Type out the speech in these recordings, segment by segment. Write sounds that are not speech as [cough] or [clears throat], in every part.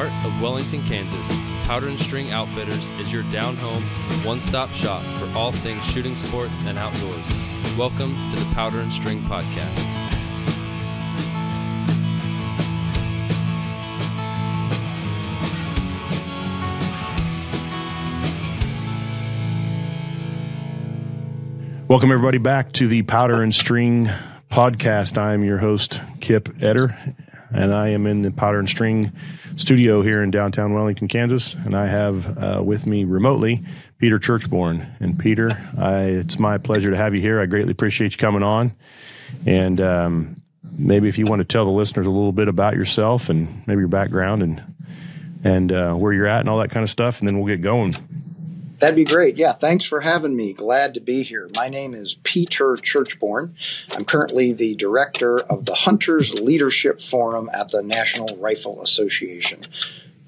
heart of Wellington, Kansas, Powder and String Outfitters is your down home, one stop shop for all things shooting sports and outdoors. Welcome to the Powder and String Podcast. Welcome, everybody, back to the Powder and String podcast. I'm your host, Kip Eder, and I am in the Powder and String studio here in downtown Wellington, Kansas. And I have uh, with me remotely Peter Churchbourne. And Peter, I, it's my pleasure to have you here. I greatly appreciate you coming on. And um, maybe if you want to tell the listeners a little bit about yourself and maybe your background and and uh, where you're at and all that kind of stuff, and then we'll get going. That'd be great. Yeah, thanks for having me. Glad to be here. My name is Peter Churchbourne. I'm currently the director of the Hunters Leadership Forum at the National Rifle Association.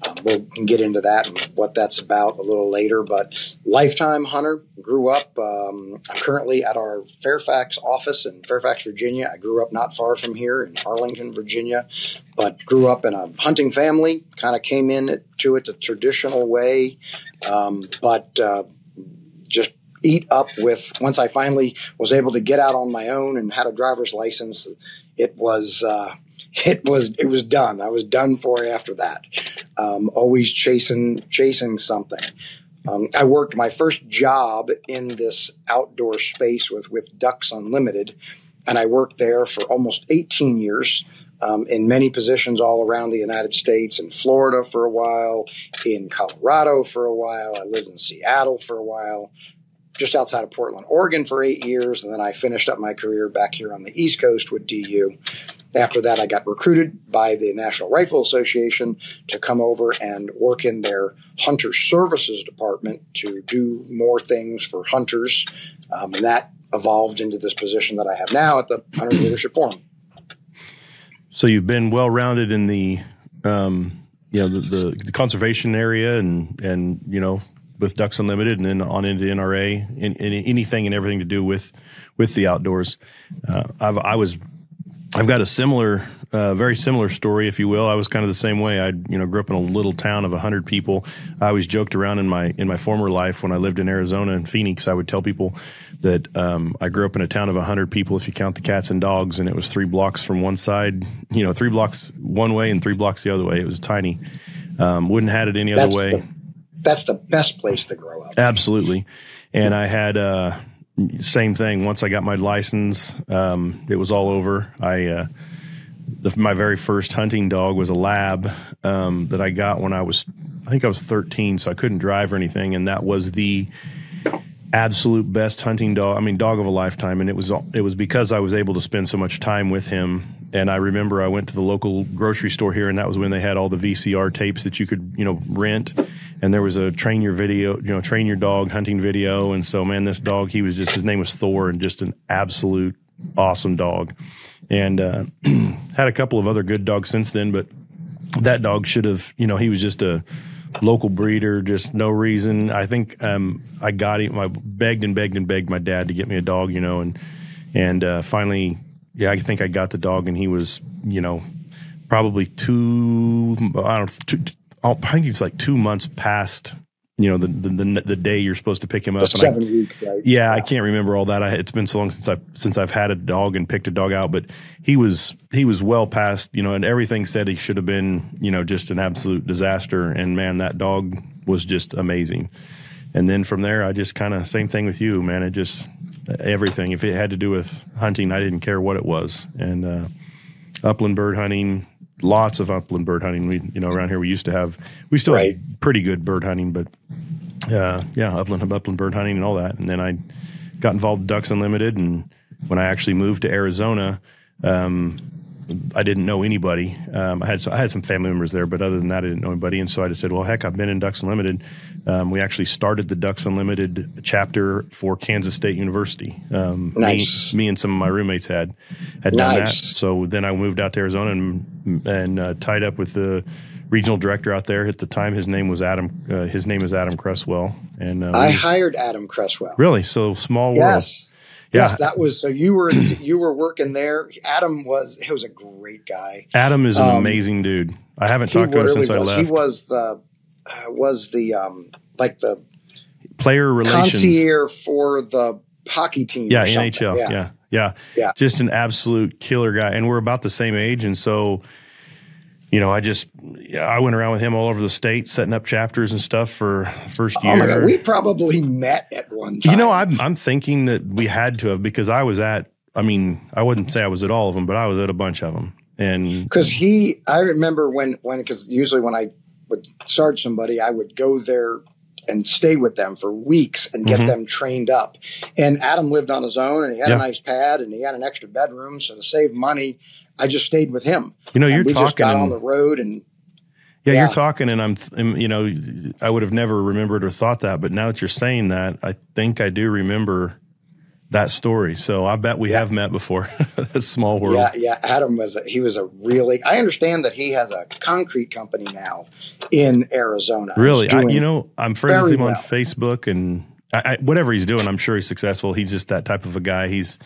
Um, we'll get into that and what that's about a little later. But lifetime hunter, grew up. Um, I'm currently at our Fairfax office in Fairfax, Virginia. I grew up not far from here in Arlington, Virginia, but grew up in a hunting family. Kind of came into it the traditional way, um, but uh, just eat up with. Once I finally was able to get out on my own and had a driver's license, it was. Uh, it was it was done. I was done for after that. Um, always chasing chasing something. Um, I worked my first job in this outdoor space with with Ducks Unlimited, and I worked there for almost 18 years. Um, in many positions all around the United States, in Florida for a while, in Colorado for a while. I lived in Seattle for a while, just outside of Portland, Oregon for eight years, and then I finished up my career back here on the East Coast with DU. After that, I got recruited by the National Rifle Association to come over and work in their hunter services department to do more things for hunters. Um, and that evolved into this position that I have now at the Hunters Leadership Forum. So you've been well rounded in the, um, you know, the, the, the, conservation area and, and, you know, with Ducks Unlimited and then on into NRA and, and anything and everything to do with, with the outdoors. Uh, I was I've got a similar, uh, very similar story, if you will. I was kind of the same way. I, you know, grew up in a little town of hundred people. I always joked around in my in my former life when I lived in Arizona and Phoenix. I would tell people that um, I grew up in a town of hundred people, if you count the cats and dogs, and it was three blocks from one side. You know, three blocks one way and three blocks the other way. It was tiny. Um, wouldn't have had it any that's other way. The, that's the best place to grow up. Absolutely, and I had. Uh, same thing. Once I got my license, um, it was all over. I uh, the, my very first hunting dog was a lab um, that I got when I was I think I was 13, so I couldn't drive or anything, and that was the absolute best hunting dog. I mean, dog of a lifetime, and it was it was because I was able to spend so much time with him. And I remember I went to the local grocery store here, and that was when they had all the VCR tapes that you could you know rent and there was a train your video, you know, train your dog hunting video. And so, man, this dog, he was just, his name was Thor and just an absolute awesome dog. And uh, [clears throat] had a couple of other good dogs since then, but that dog should have, you know, he was just a local breeder, just no reason. I think um, I got him, I begged and begged and begged my dad to get me a dog, you know, and, and uh, finally, yeah, I think I got the dog and he was, you know, probably two, I don't know, two, I think he's like two months past you know the, the the, day you're supposed to pick him up. seven I, weeks, right? Yeah, yeah, I can't remember all that. I, it's been so long since I've since I've had a dog and picked a dog out, but he was he was well past you know, and everything said he should have been you know just an absolute disaster. And man, that dog was just amazing. And then from there, I just kind of same thing with you, man. It just everything. If it had to do with hunting, I didn't care what it was. And uh, upland bird hunting, lots of upland bird hunting. We, you know, around here we used to have, we still right. have pretty good bird hunting, but uh, yeah, upland upland bird hunting and all that. And then I got involved with Ducks Unlimited, and when I actually moved to Arizona, um, I didn't know anybody. Um, I had I had some family members there, but other than that, I didn't know anybody. And so I just said, "Well, heck, I've been in Ducks Unlimited." Um, we actually started the Ducks Unlimited chapter for Kansas State University. Um, nice. Me, me, and some of my roommates had had nice. done that. So then I moved out to Arizona and and uh, tied up with the regional director out there at the time. His name was Adam. Uh, his name is Adam Cresswell. And uh, I hired Adam Cresswell. Really? So small world. Yes. Yeah. Yes, that was so. You were [clears throat] you were working there. Adam was he was a great guy. Adam is an Um, amazing dude. I haven't talked to him since I left. He was the uh, was the um like the Player relations. concierge for the hockey team. Yeah. NHL. Yeah. yeah. Yeah. Just an absolute killer guy. And we're about the same age. And so, you know, I just, I went around with him all over the state, setting up chapters and stuff for first year. Oh my god, we probably met at one time. you know, I'm, I'm thinking that we had to have because I was at, I mean, I wouldn't say I was at all of them, but I was at a bunch of them. And because he, I remember when when because usually when I would start somebody, I would go there and stay with them for weeks and get Mhm. them trained up. And Adam lived on his own, and he had Yeah. a nice pad, and he had an extra bedroom. So to save money, I just stayed with him. you know, And you're we just talking, got on the road, and yeah, yeah. you're talking and I'm, you know, I would have never remembered or thought that, but now that you're saying that, I think I do remember that story. So I bet we Yeah. have met before. [laughs] That's small world. yeah, yeah. Adam was a, he was a really. I understand that he has a concrete company now in Arizona. Really, I, you know, I'm friends with him on. Facebook, and I, I, whatever he's doing, I'm sure he's successful. He's just that type of a guy. He's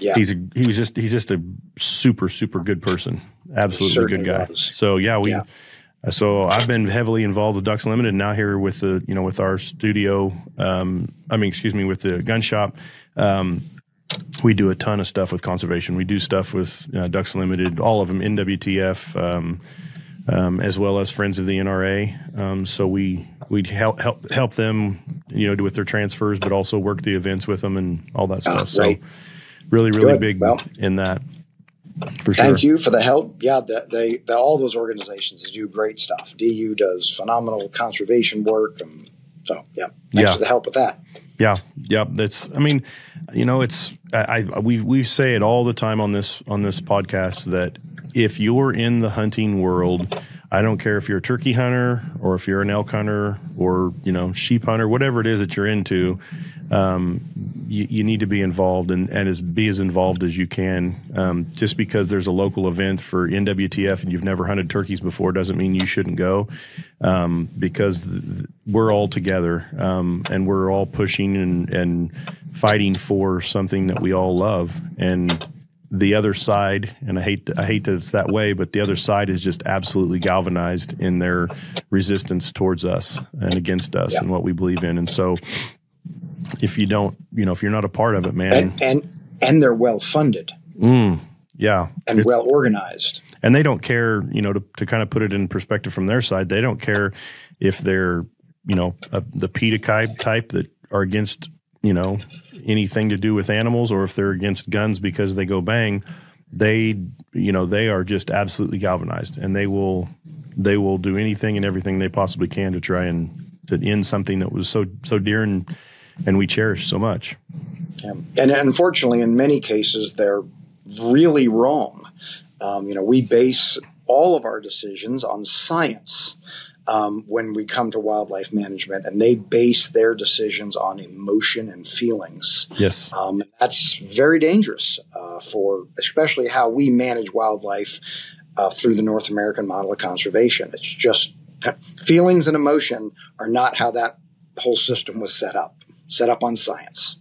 yeah. he's a, he was just he's just a super super good person, absolutely good guy. was. So yeah, we. Yeah. So I've been heavily involved with Ducks Limited now here with the you know with our studio. Um, I mean, excuse me, with the gun shop. Um, we do a ton of stuff with conservation. We do stuff with uh, Ducks Limited, all of them, NWTF, um, um, as well as Friends of the NRA. Um, so we we help help help them, you know, with their transfers, but also work the events with them and all that Ah, stuff. right. So really, really Good. big Well, in that for sure. Thank you for the help. Yeah, the, they, the, all those organizations do great stuff. DU does phenomenal conservation work. And so, yeah, thanks Yeah. for the help with that. Yeah, yeah. That's. I mean, you know, it's. I, I we we say it all the time on this on this podcast that if you're in the hunting world, I don't care if you're a turkey hunter or if you're an elk hunter or you know sheep hunter, whatever it is that you're into, um, you, you need to be involved and, and as be as involved as you can. Um, just because there's a local event for NWTF and you've never hunted turkeys before doesn't mean you shouldn't go. Um, because th- we're all together um, and we're all pushing and, and fighting for something that we all love. And the other side, and I hate I hate that it's that way, but the other side is just absolutely galvanized in their resistance towards us and against us Yeah. and what we believe in. And so, if you don't, you know, if you're not a part of it, man, And, and, and they're well funded mm, yeah, and It's- well organized. and they don't care, you know, to, to kind of put it in perspective from their side, they don't care if they're, you know, a, the pedicide type that are against, you know, anything to do with animals or if they're against guns because they go bang, they, you know, they are just absolutely galvanized and they will, they will do anything and everything they possibly can to try and to end something that was so, so dear and, and we cherish so much. Yeah. And unfortunately, in many cases, they're really wrong. Um, you know, we base all of our decisions on science um, when we come to wildlife management, and they base their decisions on emotion and feelings. Yes. Um, that's very dangerous uh, for, especially how we manage wildlife uh, through the North American model of conservation. It's just feelings and emotion are not how that whole system was set up. Set up on science.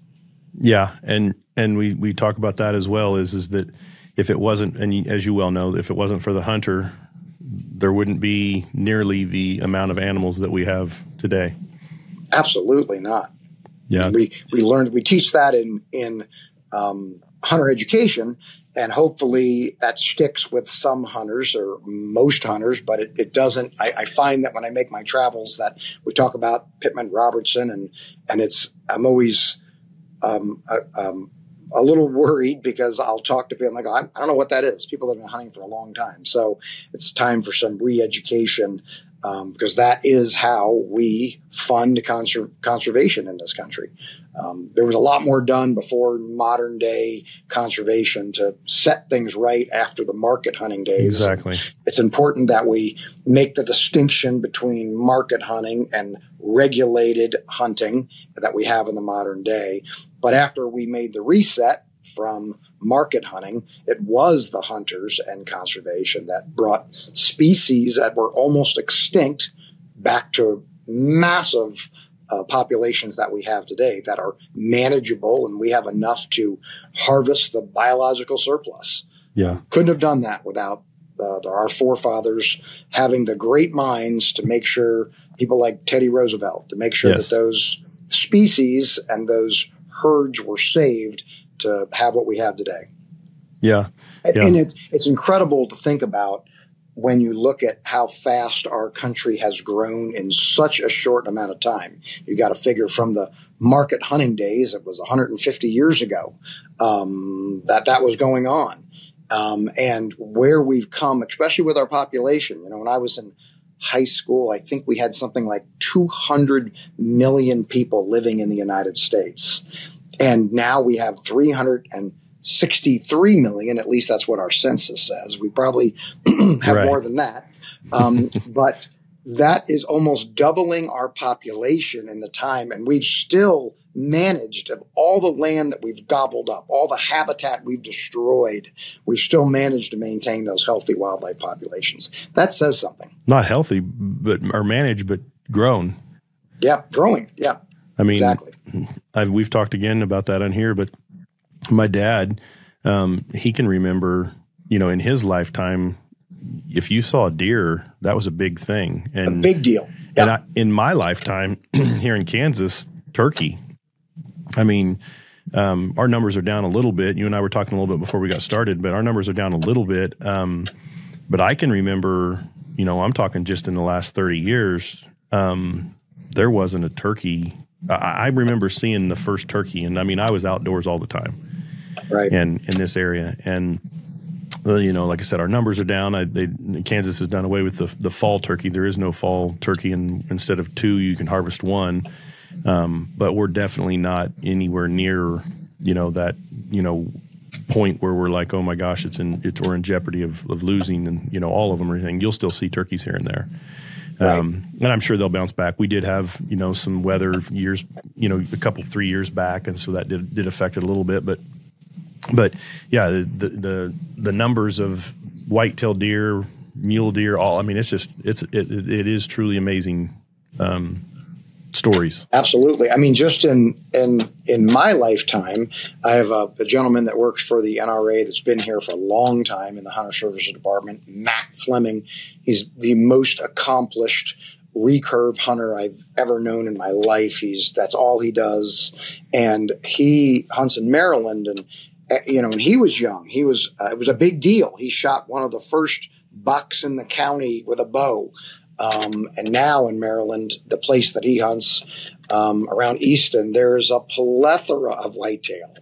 Yeah, and and we we talk about that as well. Is is that if it wasn't, and as you well know, if it wasn't for the hunter, there wouldn't be nearly the amount of animals that we have today. Absolutely not. Yeah, We we learned we teach that in in um, hunter education, and hopefully that sticks with some hunters or most hunters, but it, it doesn't. I, I find that when I make my travels, that we talk about Pittman Robertson, and and it's I'm always um, a, um, a little worried because I'll talk to people go, I, I don't know what that is. People that have been hunting for a long time, so it's time for some re-education um, because that is how we fund conser- conservation in this country. Um, there was a lot more done before modern day conservation to set things right after the market hunting days. exactly. It's important that we make the distinction between market hunting and regulated hunting that we have in the modern day. But after we made the reset from market hunting, it was the hunters and conservation that brought species that were almost extinct back to massive uh, populations that we have today that are manageable and we have enough to harvest the biological surplus. Yeah. Couldn't have done that without uh, our forefathers having the great minds to make sure people like Teddy Roosevelt to make sure Yes. that those species and those herds were saved to have what we have today. Yeah. And, Yeah. and it's it's incredible to think about when you look at how fast our country has grown in such a short amount of time. You got to figure from the market hunting days, it was 150 years ago, um, that that was going on. Um, and where we've come, especially with our population. You know, when I was in high school, I think we had something like 200 million people living in the United States. And now we have 363 million, at least that's what our census says. We probably [clears throat] have Right. more than that. Um, [laughs] but that is almost doubling our population in the time. And we've still managed of all the land that we've gobbled up, all the habitat we've destroyed, we've still managed to maintain those healthy wildlife populations. That says something. Not healthy, but or managed, but grown. Yeah, growing. Yeah, I mean, exactly. [laughs] I've, we've talked again about that on here, but my dad, um, he can remember, you know, in his lifetime, if you saw a deer, that was a big thing. A And big deal. and I, in my lifetime [clears throat] here in Kansas, turkey. I mean, um, our numbers are down a little bit. You and I were talking a little bit before we got started, but our numbers are down a little bit. Um, but I can remember, you know, I'm talking just in the last 30 years, um, there wasn't a turkey. I, I remember seeing the first turkey, and I mean, I was outdoors all the time right. in in this area. And you know like i said our numbers are down. I, they, kansas has done away with the, the fall turkey. There is no fall turkey and instead of two you can harvest one. Um, but we're definitely not anywhere near you know that you know point where we're like oh my gosh it's in it's we're in jeopardy of, of losing and you know all of them or anything. You'll still see turkeys here and there um, and I'm sure they'll bounce back. We did have, you know, some weather years, you know, a couple three years back, and so that did did affect it a little bit. But, but yeah, the the the, numbers of white-tailed deer, mule deer, all. I mean, it's just it's it, it it is truly amazing um, stories. Absolutely. I mean, just in in in my lifetime, I have a, a gentleman that works for the NRA that's been here for a long time in the Hunter Services Department, Matt Fleming. He's the most accomplished recurve hunter I've ever known in my life. He's that's all he does, and he hunts in Maryland. And uh, you know, when he was young, he was uh, it was a big deal. He shot one of the first bucks in the county with a bow. Um, and now in Maryland, the place that he hunts um, around Easton, there's a plethora of whitetail.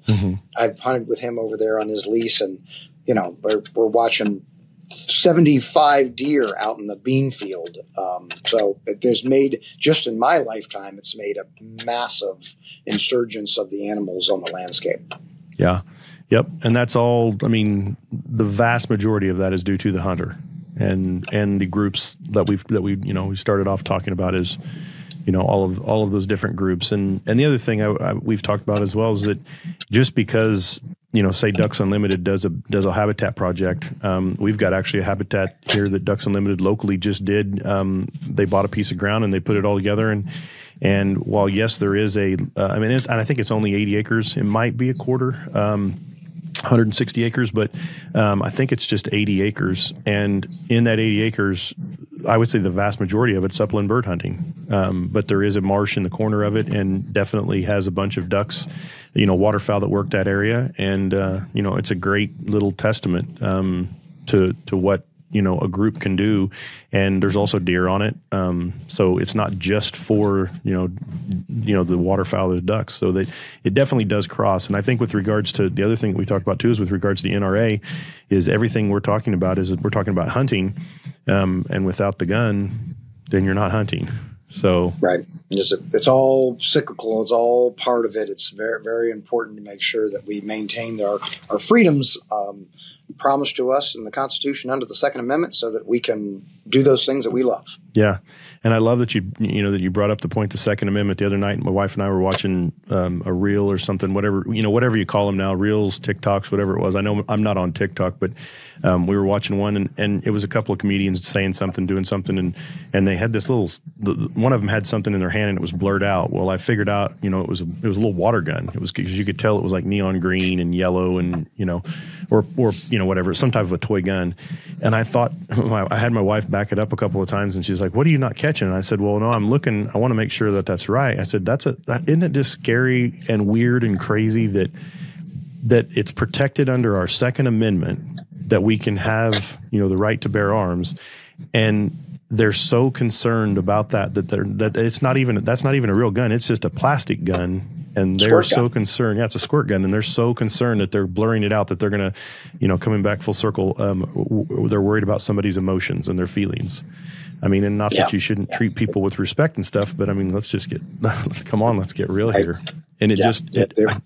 I've hunted with him over there on his lease, and you know we're, we're watching 75 deer out in the bean field. Um, so it, there's made just in my lifetime, it's made a massive insurgence of the animals on the landscape. Yeah. Yep. And that's all. I mean, the vast majority of that is due to the hunter and and the groups that we've that we you know we started off talking about is you know all of all of those different groups and and the other thing I, I, we've talked about as well is that just because you know say Ducks Unlimited does a does a habitat project, um, we've got actually a habitat here that Ducks Unlimited locally just did. Um, they bought a piece of ground and they put it all together and. And while yes, there is a, uh, I mean, it, and I think it's only 80 acres. It might be a quarter. Um, 160 acres, but um, I think it's just 80 acres. And in that 80 acres, I would say the vast majority of it's upland bird hunting. Um, but there is a marsh in the corner of it, and definitely has a bunch of ducks, you know, waterfowl that work that area. And uh, you know, it's a great little testament um, to to what you know a group can do and there's also deer on it um, so it's not just for you know you know the waterfowl or the ducks so that it definitely does cross and i think with regards to the other thing that we talked about too is with regards to the nra is everything we're talking about is we're talking about hunting um, and without the gun then you're not hunting so Right. It's, it's all cyclical. It's all part of it. It's very, very important to make sure that we maintain our, our freedoms um, promised to us in the Constitution under the Second Amendment so that we can do those things that we love. Yeah, and I love that you you know that you brought up the point the Second Amendment the other night. My wife and I were watching um, a reel or something, whatever you know, whatever you call them now, reels, TikToks, whatever it was. I know I'm not on TikTok, but um, we were watching one, and, and it was a couple of comedians saying something, doing something, and and they had this little the, one of them had something in their hand and it was blurred out. Well, I figured out, you know, it was a, it was a little water gun. It was because you could tell it was like neon green and yellow and you know, or or you know whatever, some type of a toy gun. And I thought [laughs] I had my wife back it up a couple of times, and she's like, "What are you not catching?" And I said, "Well, no, I'm looking. I want to make sure that that's right." I said, "That's a that, isn't it just scary and weird and crazy that." that it's protected under our Second Amendment that we can have, you know, the right to bear arms, and they're so concerned about that that they're that it's not even that's not even a real gun; it's just a plastic gun, and they're so concerned. Yeah, it's a squirt gun, and they're so concerned that they're blurring it out that they're going to, you know, coming back full circle. Um, w- they're worried about somebody's emotions and their feelings. I mean, and not yeah. that you shouldn't yeah. treat people with respect and stuff, but I mean, let's just get [laughs] come on, let's get real here. And it yeah. just it, I,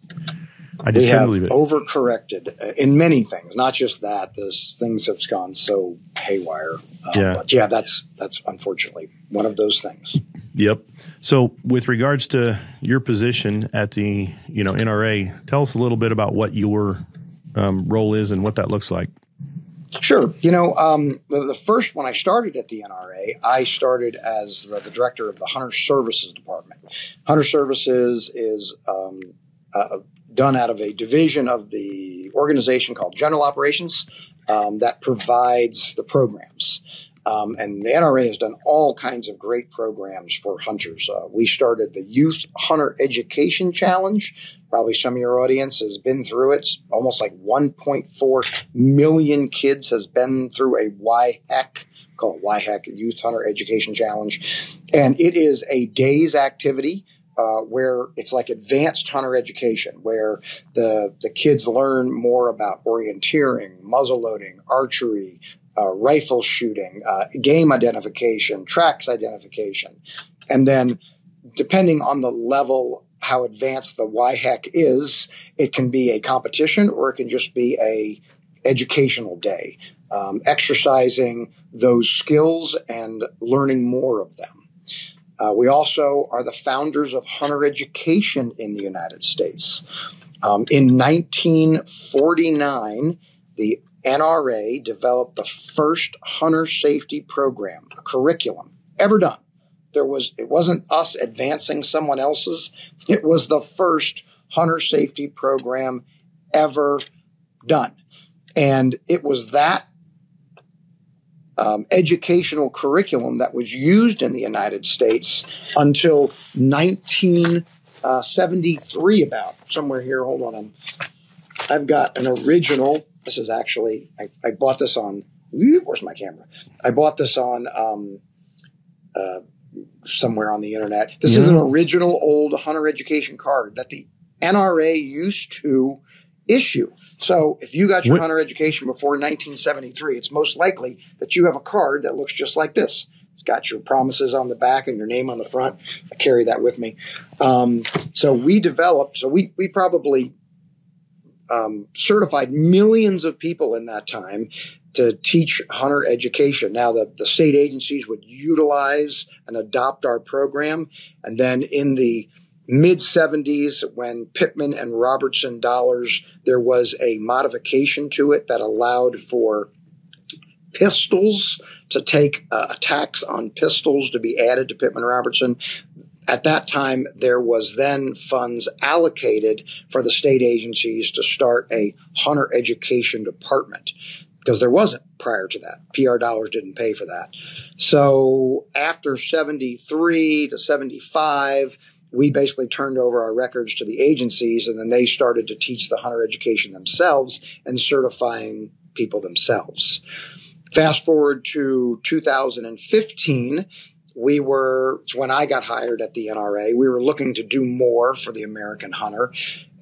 I just we have overcorrected uh, in many things, not just that. Those things have gone so haywire. Um, yeah, but yeah, that's that's unfortunately one of those things. Yep. So, with regards to your position at the you know NRA, tell us a little bit about what your um, role is and what that looks like. Sure. You know, um, the, the, first when I started at the NRA, I started as the, the, director of the Hunter Services Department. Hunter Services is um, a, done out of a division of the organization called General Operations um, that provides the programs. Um, and the NRA has done all kinds of great programs for hunters. Uh, we started the Youth Hunter Education Challenge. Probably some of your audience has been through it. Almost like 1.4 million kids has been through a YHEC called YHEC Youth Hunter Education Challenge. And it is a day's activity uh, where it's like advanced hunter education, where the the kids learn more about orienteering, muzzle loading, archery, uh, rifle shooting, uh, game identification, tracks identification, and then depending on the level how advanced the YHEC is, it can be a competition or it can just be a educational day, um, exercising those skills and learning more of them. Uh, we also are the founders of hunter education in the United States. Um, in 1949, the NRA developed the first hunter safety program, a curriculum ever done. There was it wasn't us advancing someone else's; it was the first hunter safety program ever done, and it was that um, educational curriculum that was used in the United States until 1973, uh, about somewhere here. Hold on, I'm, I've got an original. This is actually I, I bought this on. Where's my camera? I bought this on um, uh, somewhere on the internet. This yeah. is an original old hunter education card that the NRA used to issue. So if you got your what? hunter education before 1973, it's most likely that you have a card that looks just like this. It's got your promises on the back and your name on the front. I carry that with me. Um, so we developed, so we, we probably um, certified millions of people in that time to teach hunter education. Now, the, the state agencies would utilize and adopt our program. And then in the mid 70s when Pittman and Robertson dollars, there was a modification to it that allowed for pistols to take uh, attacks on pistols to be added to Pittman Robertson. At that time, there was then funds allocated for the state agencies to start a hunter education department because there wasn't prior to that. PR dollars didn't pay for that. So after 73 to 75, we basically turned over our records to the agencies and then they started to teach the hunter education themselves and certifying people themselves. Fast forward to 2015, we were, it's when I got hired at the NRA, we were looking to do more for the American hunter.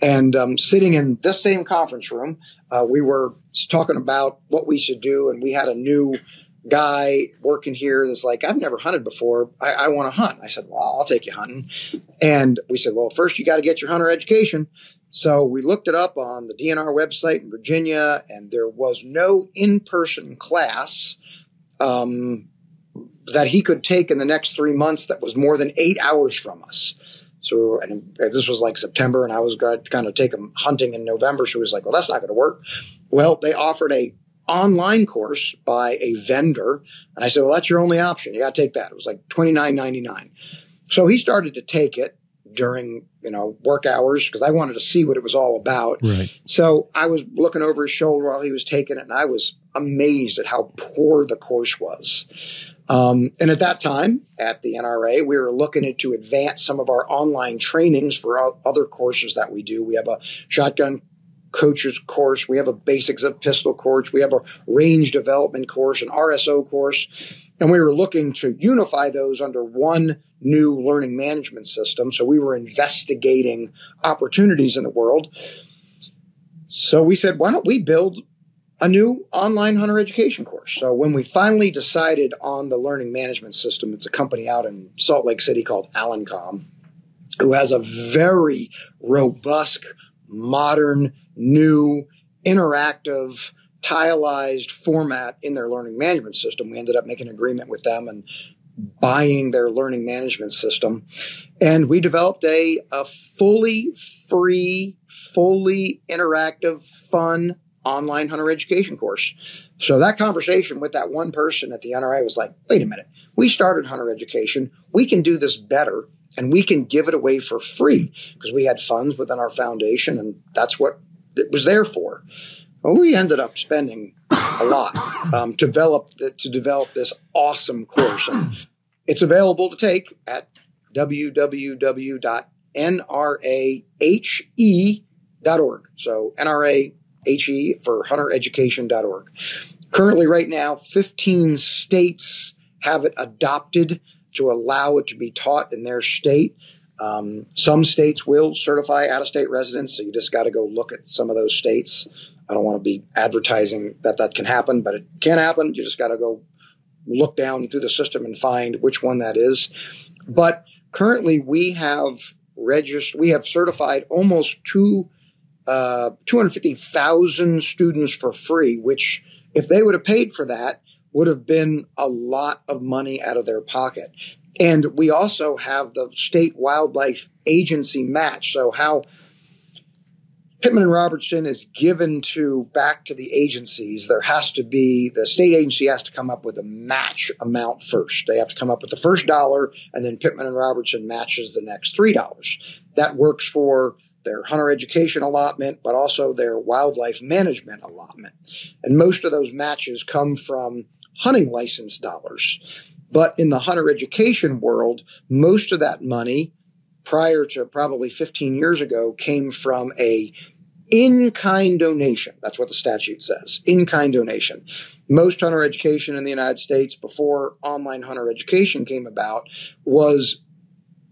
And um, sitting in this same conference room, uh, we were talking about what we should do, and we had a new guy working here that's like, I've never hunted before. I, I want to hunt. I said, Well, I'll take you hunting. And we said, Well, first you got to get your hunter education. So we looked it up on the DNR website in Virginia, and there was no in person class um, that he could take in the next three months that was more than eight hours from us. So, and this was like September, and I was going to kind of take him hunting in November. So he was like, Well, that's not going to work. Well, they offered a online course by a vendor. And I said, well, that's your only option. You got to take that. It was like twenty nine ninety nine. So he started to take it during you know work hours because I wanted to see what it was all about. Right. So I was looking over his shoulder while he was taking it, and I was amazed at how poor the course was. Um, and at that time, at the NRA, we were looking to advance some of our online trainings for other courses that we do. We have a shotgun coaches course, we have a basics of pistol course, we have a range development course, an RSO course, and we were looking to unify those under one new learning management system. So we were investigating opportunities in the world. So we said, why don't we build a new online hunter education course? So when we finally decided on the learning management system, it's a company out in Salt Lake City called Alencom, who has a very robust, modern, new, interactive, tileized format in their learning management system. We ended up making an agreement with them and buying their learning management system. And we developed a, a fully free, fully interactive, fun online hunter education course. So that conversation with that one person at the NRA was like, wait a minute, we started hunter education. We can do this better and we can give it away for free because we had funds within our foundation and that's what it was there for. Well, we ended up spending a lot [laughs] um, to develop to develop this awesome course, and it's available to take at www.nrahe.org. So NRAHE for huntereducation.org. Currently, right now, 15 states have it adopted to allow it to be taught in their state. Um, some states will certify out of state residents, so you just got to go look at some of those states. I don't want to be advertising that that can happen, but it can happen. You just got to go look down through the system and find which one that is. But currently, we have registered, we have certified almost two, uh, 250,000 students for free, which if they would have paid for that, would have been a lot of money out of their pocket. And we also have the state wildlife agency match. So how Pittman and Robertson is given to back to the agencies, there has to be the state agency has to come up with a match amount first. They have to come up with the first dollar, and then Pittman and Robertson matches the next three dollars. That works for their hunter education allotment, but also their wildlife management allotment. And most of those matches come from hunting license dollars. But in the hunter education world, most of that money prior to probably 15 years ago came from a in-kind donation. That's what the statute says. In-kind donation. Most hunter education in the United States before online hunter education came about was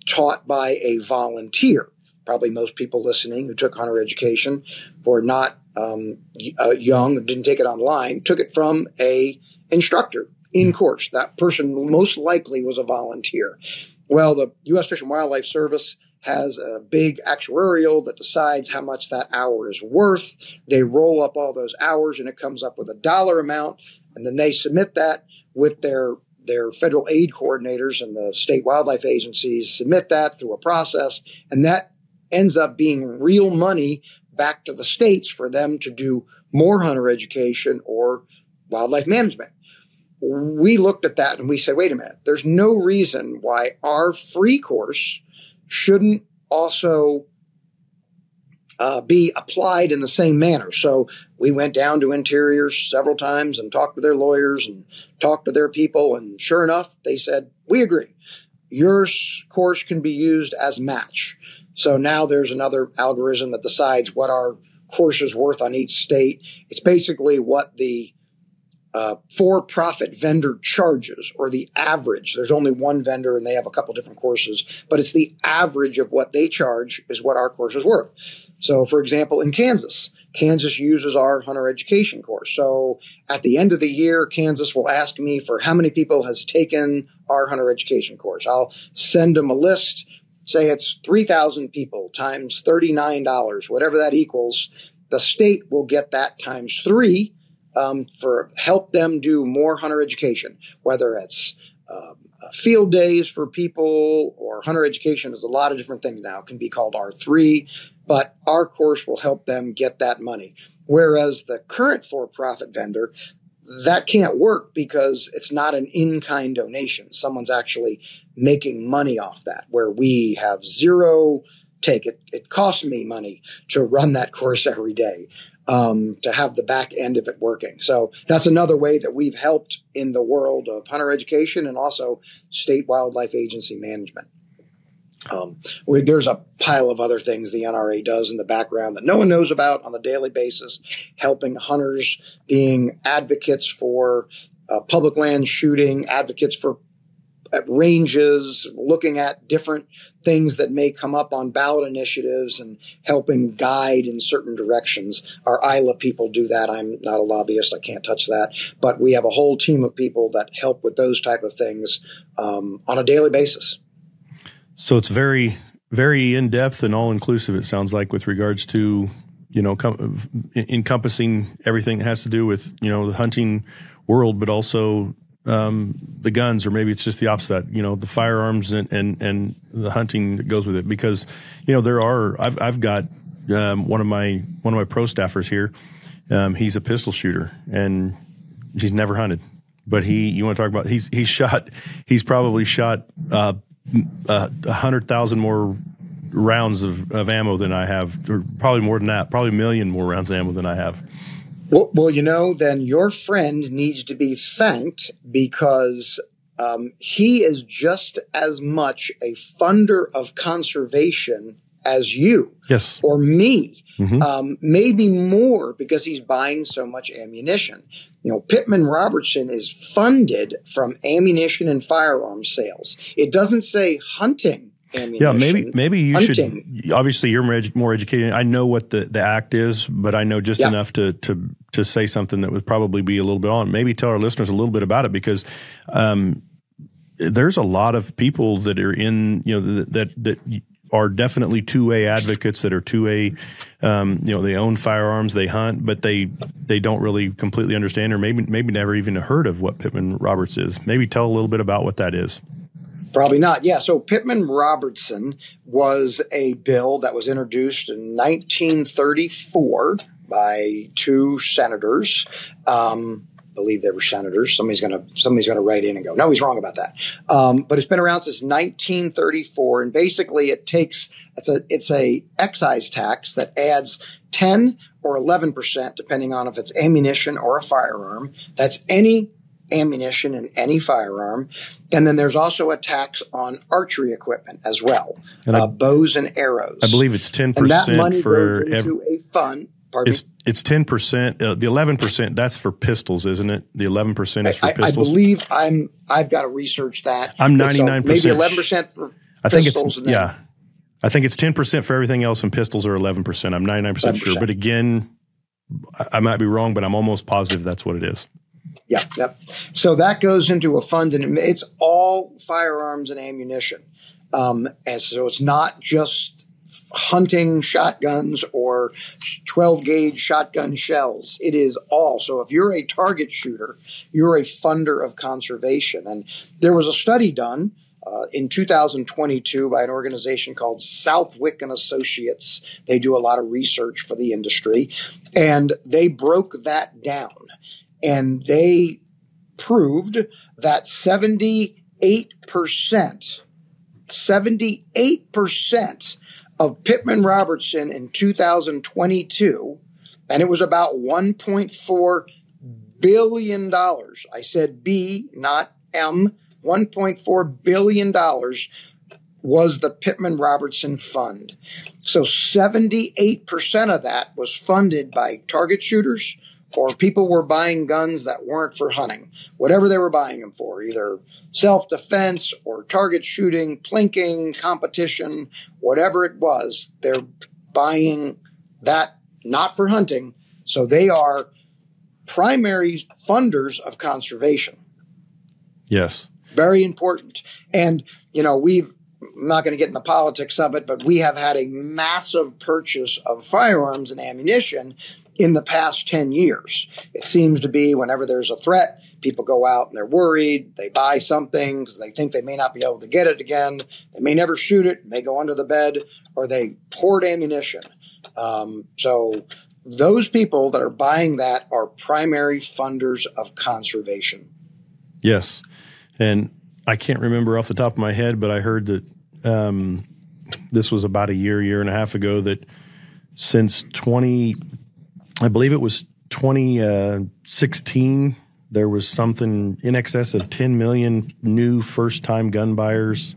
taught by a volunteer. Probably most people listening who took hunter education were not um, uh, young, didn't take it online, took it from a instructor in course. That person most likely was a volunteer. Well, the U.S. Fish and Wildlife Service has a big actuarial that decides how much that hour is worth. They roll up all those hours and it comes up with a dollar amount, and then they submit that with their their federal aid coordinators and the state wildlife agencies submit that through a process, and that ends up being real money back to the states for them to do more hunter education or wildlife management we looked at that and we said, wait a minute, there's no reason why our free course shouldn't also uh, be applied in the same manner. So we went down to interiors several times and talked to their lawyers and talked to their people. And sure enough, they said, we agree. Your course can be used as match. So now there's another algorithm that decides what our course is worth on each state. It's basically what the uh, for profit vendor charges or the average. There's only one vendor and they have a couple different courses, but it's the average of what they charge is what our course is worth. So, for example, in Kansas, Kansas uses our hunter education course. So at the end of the year, Kansas will ask me for how many people has taken our hunter education course. I'll send them a list, say it's 3,000 people times $39, whatever that equals. The state will get that times three um, for help them do more hunter education, whether it's um, uh, field days for people or hunter education is a lot of different things now. It can be called R3, but our course will help them get that money. Whereas the current for profit vendor, that can't work because it's not an in-kind donation. Someone's actually making money off that where we have zero take. It, it costs me money to run that course every day, um, to have the back end of it working. So that's another way that we've helped in the world of hunter education and also state wildlife agency management. Um, we, there's a pile of other things the NRA does in the background that no one knows about on a daily basis, helping hunters, being advocates for uh, public land shooting, advocates for at ranges, looking at different things that may come up on ballot initiatives and helping guide in certain directions. Our ILA people do that. I'm not a lobbyist. I can't touch that. But we have a whole team of people that help with those type of things um, on a daily basis. So it's very, very in depth and all inclusive. It sounds like with regards to you know com- encompassing everything that has to do with you know the hunting world, but also um, the guns, or maybe it's just the opposite. You know, the firearms and and and the hunting that goes with it. Because you know there are. I've I've got um, one of my one of my pro staffers here. Um, he's a pistol shooter and he's never hunted. But he, you want to talk about? He's he's shot. He's probably shot uh, a hundred thousand more rounds of, of ammo than I have, or probably more than that. Probably a million more rounds of ammo than I have. Well, well, you know, then your friend needs to be thanked because um, he is just as much a funder of conservation as you, yes, or me. Mm-hmm. Um, maybe more because he's buying so much ammunition. You know, Pittman Robertson is funded from ammunition and firearms sales. It doesn't say hunting ammunition. Yeah, maybe maybe you hunting. should. Obviously, you're more, more, educated. I know what the, the act is, but I know just yeah. enough to to to say something that would probably be a little bit on. Maybe tell our listeners a little bit about it because. Um, there's a lot of people that are in, you know, that that, that are definitely two A advocates that are two A, um, you know, they own firearms, they hunt, but they they don't really completely understand, or maybe maybe never even heard of what Pittman Roberts is. Maybe tell a little bit about what that is. Probably not. Yeah. So Pittman Robertson was a bill that was introduced in 1934 by two senators. Um, believe they were senators. Somebody's gonna somebody's gonna write in and go, no, he's wrong about that. Um, but it's been around since 1934, and basically it takes it's a it's a excise tax that adds 10 or 11 percent, depending on if it's ammunition or a firearm. That's any ammunition in any firearm. And then there's also a tax on archery equipment as well, and uh, bows and arrows. I believe it's 10% and that money for goes into every, a fund. Pardon it's, it's 10%. Uh, the 11%, that's for pistols, isn't it? The 11% is for I, pistols. I believe I'm, I've got to research that. I'm 99%. maybe 11% for I think it's, yeah. I think it's 10% for everything else and pistols are 11%. I'm 99% 11%. sure. But again, I might be wrong, but I'm almost positive that's what it is. Yeah, yep. So that goes into a fund, and it's all firearms and ammunition. Um, and so it's not just hunting shotguns or 12 gauge shotgun shells. It is all. So if you're a target shooter, you're a funder of conservation. And there was a study done uh, in 2022 by an organization called Southwick and Associates. They do a lot of research for the industry, and they broke that down and they proved that 78%, 78% of Pittman Robertson in 2022, and it was about 1.4 billion dollars. I said B, not M. 1.4 billion dollars was the Pittman Robertson Fund. So 78% of that was funded by target shooters, or people were buying guns that weren't for hunting, whatever they were buying them for, either self defense or target shooting, plinking, competition, whatever it was, they're buying that not for hunting. So they are primary funders of conservation. Yes. Very important. And, you know, we've, I'm not going to get in the politics of it, but we have had a massive purchase of firearms and ammunition in the past 10 years. It seems to be whenever there's a threat, people go out and they're worried. They buy something because they think they may not be able to get it again. They may never shoot it, may go under the bed, or they hoard ammunition. Um, so those people that are buying that are primary funders of conservation. Yes. And I can't remember off the top of my head, but I heard that um, this was about a year, year and a half ago that since 20, I believe it was 2016, uh, there was something in excess of 10 million new first time gun buyers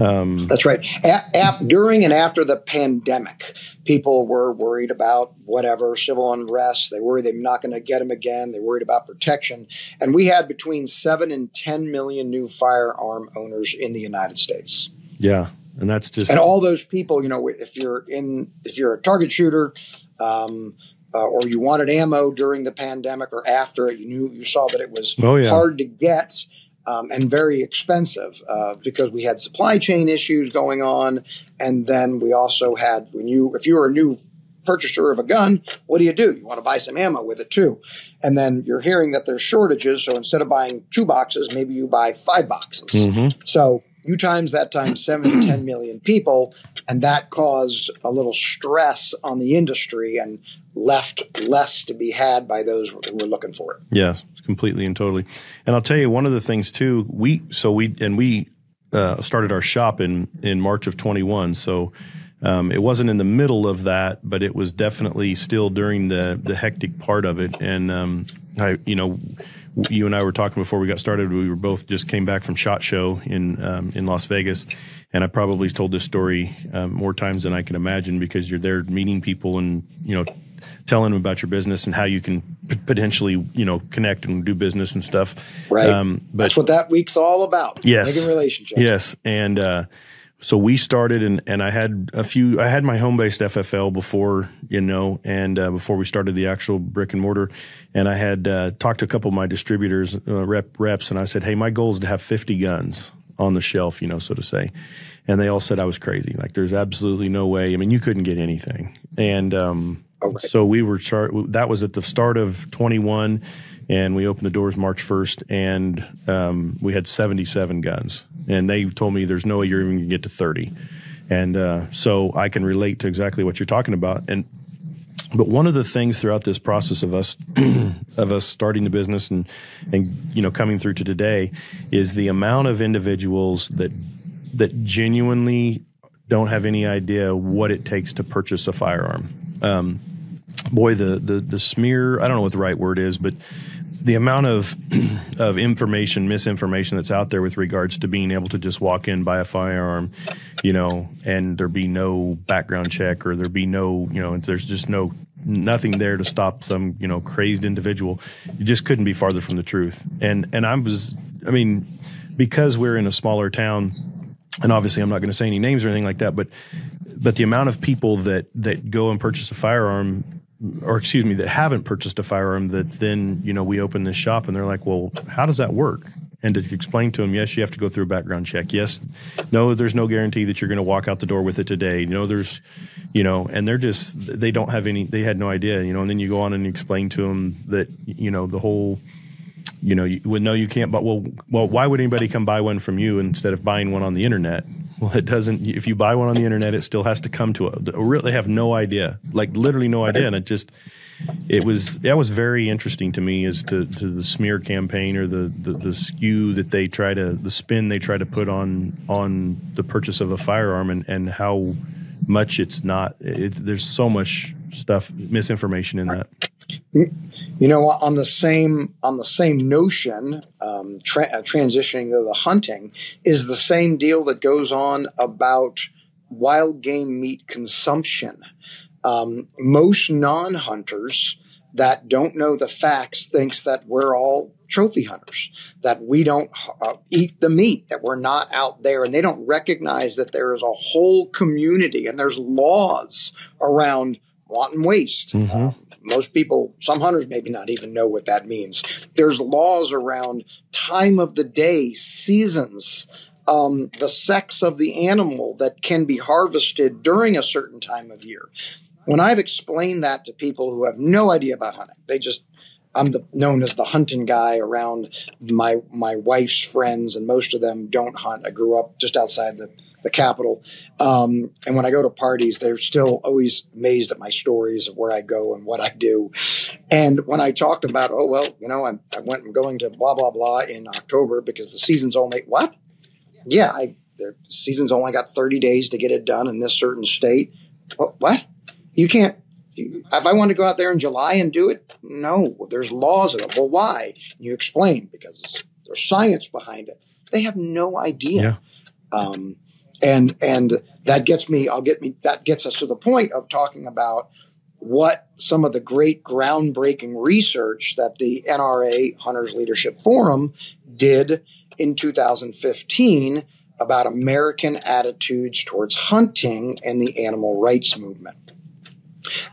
um, That's right. A- during and after the pandemic, people were worried about whatever civil unrest. They worried they're not going to get them again. They worried about protection, and we had between seven and ten million new firearm owners in the United States. Yeah, and that's just and all those people. You know, if you're in, if you're a target shooter. Um, uh, or you wanted ammo during the pandemic or after it, you knew you saw that it was oh, yeah. hard to get um, and very expensive uh, because we had supply chain issues going on, and then we also had when you if you were a new purchaser of a gun, what do you do? You want to buy some ammo with it too, and then you're hearing that there's shortages, so instead of buying two boxes, maybe you buy five boxes. Mm-hmm. So you times that times seven to 10 million people, and that caused a little stress on the industry and left less to be had by those who were looking for it. Yes, completely and totally. And I'll tell you one of the things too. We so we and we uh, started our shop in in March of 21. So um, it wasn't in the middle of that, but it was definitely still during the the hectic part of it. And um, I, you know, you and I were talking before we got started. We were both just came back from Shot Show in um, in Las Vegas, and I probably told this story um, more times than I can imagine because you're there meeting people and you know telling them about your business and how you can p- potentially, you know, connect and do business and stuff. Right. Um, but that's what that week's all about. Yes. Making relationships. Yes. And, uh, so we started and, and I had a few, I had my home based FFL before, you know, and uh, before we started the actual brick and mortar. And I had uh, talked to a couple of my distributors, uh, rep, reps, and I said, Hey, my goal is to have 50 guns on the shelf, you know, so to say. And they all said I was crazy. Like there's absolutely no way. I mean, you couldn't get anything. And, um, right. So we were chart. That was at the start of 21, and we opened the doors March 1st, and um, we had 77 guns. And they told me there's no way you're even going to get to 30. And uh, so I can relate to exactly what you're talking about. And but one of the things throughout this process of us [clears throat] of us starting the business and and you know coming through to today is the amount of individuals that that genuinely don't have any idea what it takes to purchase a firearm. Um, boy, the, the, the smear, I don't know what the right word is, but the amount of [clears throat] of information, misinformation that's out there with regards to being able to just walk in, buy a firearm, you know, and there be no background check or there be no, you know, there's just no nothing there to stop some, you know, crazed individual. You just couldn't be farther from the truth. And and I was, I mean, because we're in a smaller town, and obviously I'm not going to say any names or anything like that, but but the amount of people that that go and purchase a firearm or excuse me, that haven't purchased a firearm that then, you know, we open this shop and they're like, well, how does that work? And to explain to them, yes, you have to go through a background check. Yes, no, there's no guarantee that you're going to walk out the door with it today. No, there's, you know, and they're just, they don't have any, they had no idea, you know, and then you go on and explain to them that, you know, the whole, you know, you would know you can't, but well, well, why would anybody come buy one from you instead of buying one on the internet? Well, it doesn't. If you buy one on the internet, it still has to come to a. Really, have no idea, like literally no idea, and it just. It was that was very interesting to me as to, to the smear campaign or the, the, the skew that they try to the spin they try to put on on the purchase of a firearm and, and how much it's not it, there's so much stuff misinformation in that you know, on the same on the same notion, um, tra- uh, transitioning to the hunting is the same deal that goes on about wild game meat consumption. Um, most non-hunters that don't know the facts thinks that we're all trophy hunters, that we don't uh, eat the meat, that we're not out there, and they don't recognize that there is a whole community and there's laws around wanton waste. Mm-hmm. Uh, most people, some hunters maybe not even know what that means. There's laws around time of the day, seasons, um, the sex of the animal that can be harvested during a certain time of year. When I've explained that to people who have no idea about hunting, they just I'm the, known as the hunting guy around my my wife's friends, and most of them don't hunt. I grew up just outside the the capital. Um, and when I go to parties, they're still always amazed at my stories of where I go and what I do. And when I talked about, oh, well, you know, I, I went and going to blah, blah, blah in October because the season's only, what? Yeah, I, the season's only got 30 days to get it done in this certain state. What? You can't, if I want to go out there in July and do it, no, there's laws of it. Well, why? And you explain because there's science behind it. They have no idea. Yeah. Um, and and that gets me i'll get me that gets us to the point of talking about what some of the great groundbreaking research that the NRA Hunters Leadership Forum did in 2015 about American attitudes towards hunting and the animal rights movement.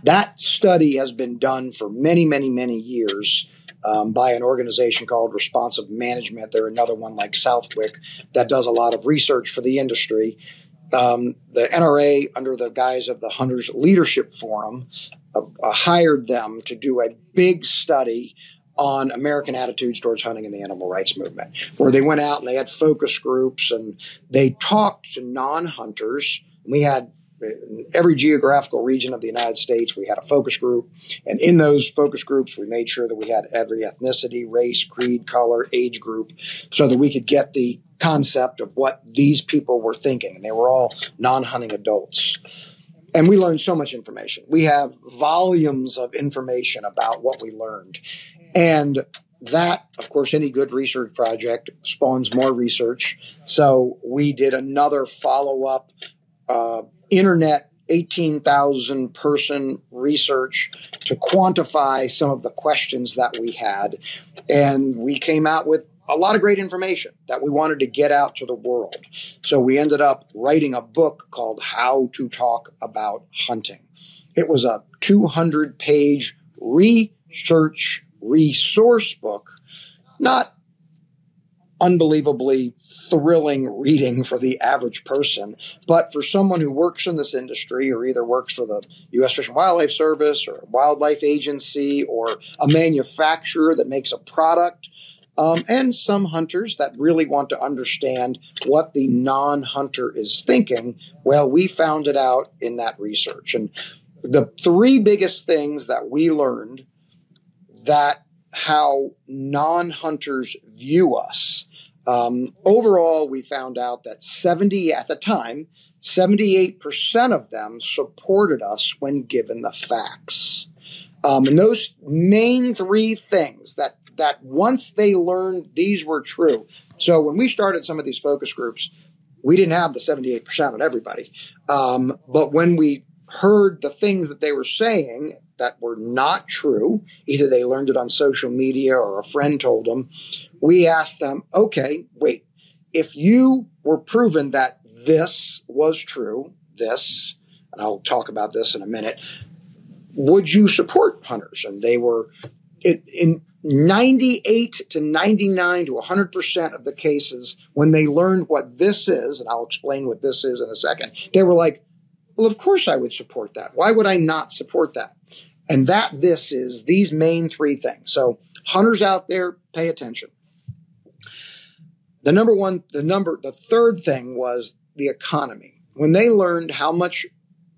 That study has been done for many, many, many years um, by an organization called Responsive Management. They're another one like Southwick that does a lot of research for the industry. Um, the NRA, under the guise of the Hunters Leadership Forum, uh, uh, hired them to do a big study on American attitudes towards hunting and the animal rights movement, where they went out and they had focus groups and they talked to non hunters. We had in every geographical region of the United States, we had a focus group. And in those focus groups, we made sure that we had every ethnicity, race, creed, color, age group, so that we could get the concept of what these people were thinking. And they were all non hunting adults. And we learned so much information. We have volumes of information about what we learned. And that, of course, any good research project spawns more research. So we did another follow up uh, internet 18,000 person research to quantify some of the questions that we had. And we came out with a lot of great information that we wanted to get out to the world. So we ended up writing a book called How to Talk About Hunting. It was a 200 page research resource book, not unbelievably thrilling reading for the average person. But for someone who works in this industry or either works for the U.S. Fish and Wildlife Service or a wildlife agency or a manufacturer that makes a product, um, and some hunters that really want to understand what the non hunter is thinking, well, we found it out in that research. And the three biggest things that we learned that how non hunters view us um, overall, we found out that 70 at the time, 78% of them supported us when given the facts. Um, and those main three things that that once they learned these were true. So when we started some of these focus groups, we didn't have the 78% on everybody. Um, but when we heard the things that they were saying that were not true, either they learned it on social media or a friend told them, we asked them, okay, wait, if you were proven that this was true, this, and I'll talk about this in a minute, would you support hunters? And they were it, in 98 to 99 to 100% of the cases, when they learned what this is, and I'll explain what this is in a second, they were like, well, of course I would support that. Why would I not support that? And that this is these main three things. So, hunters out there, pay attention. The number one, the number, the third thing was the economy. When they learned how much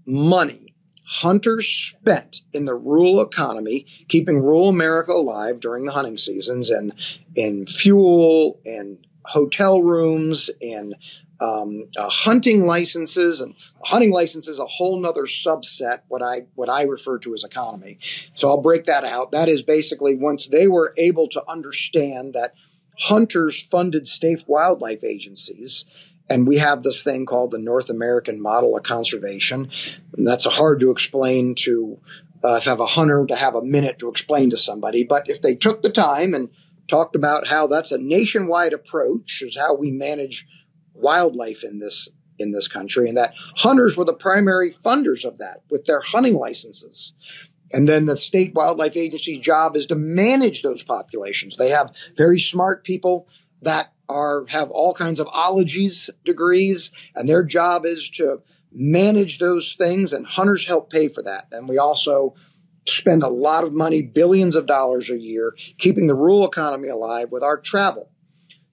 money hunters spent in the rural economy, keeping rural America alive during the hunting seasons and in fuel and hotel rooms and um, uh, hunting licenses and hunting licenses a whole nother subset what i what i refer to as economy so i'll break that out that is basically once they were able to understand that hunters funded state wildlife agencies. And we have this thing called the North American Model of Conservation. And that's hard to explain to, uh, if have a hunter to have a minute to explain to somebody. But if they took the time and talked about how that's a nationwide approach, is how we manage wildlife in this in this country, and that hunters were the primary funders of that with their hunting licenses. And then the state wildlife agency's job is to manage those populations. They have very smart people that are have all kinds of ologies degrees, and their job is to manage those things, and hunters help pay for that. And we also spend a lot of money, billions of dollars a year, keeping the rural economy alive with our travel.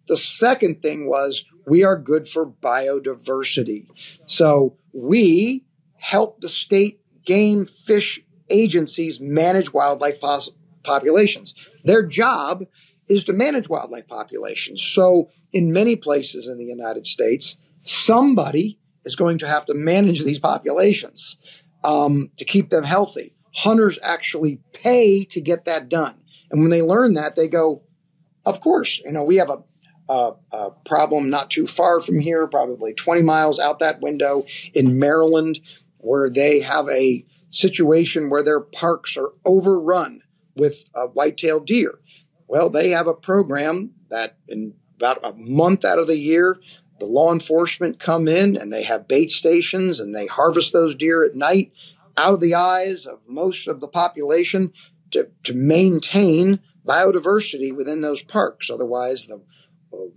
The second thing was we are good for biodiversity. So we help the state game fish agencies manage wildlife pos- populations. Their job is to manage wildlife populations. So in many places in the United States, somebody is going to have to manage these populations um, to keep them healthy. Hunters actually pay to get that done. And when they learn that, they go, of course, you know, we have a, a, a problem not too far from here, probably 20 miles out that window in Maryland, where they have a situation where their parks are overrun with uh, white-tailed deer. Well, they have a program that in about a month out of the year, the law enforcement come in and they have bait stations and they harvest those deer at night out of the eyes of most of the population to, to maintain biodiversity within those parks. Otherwise, the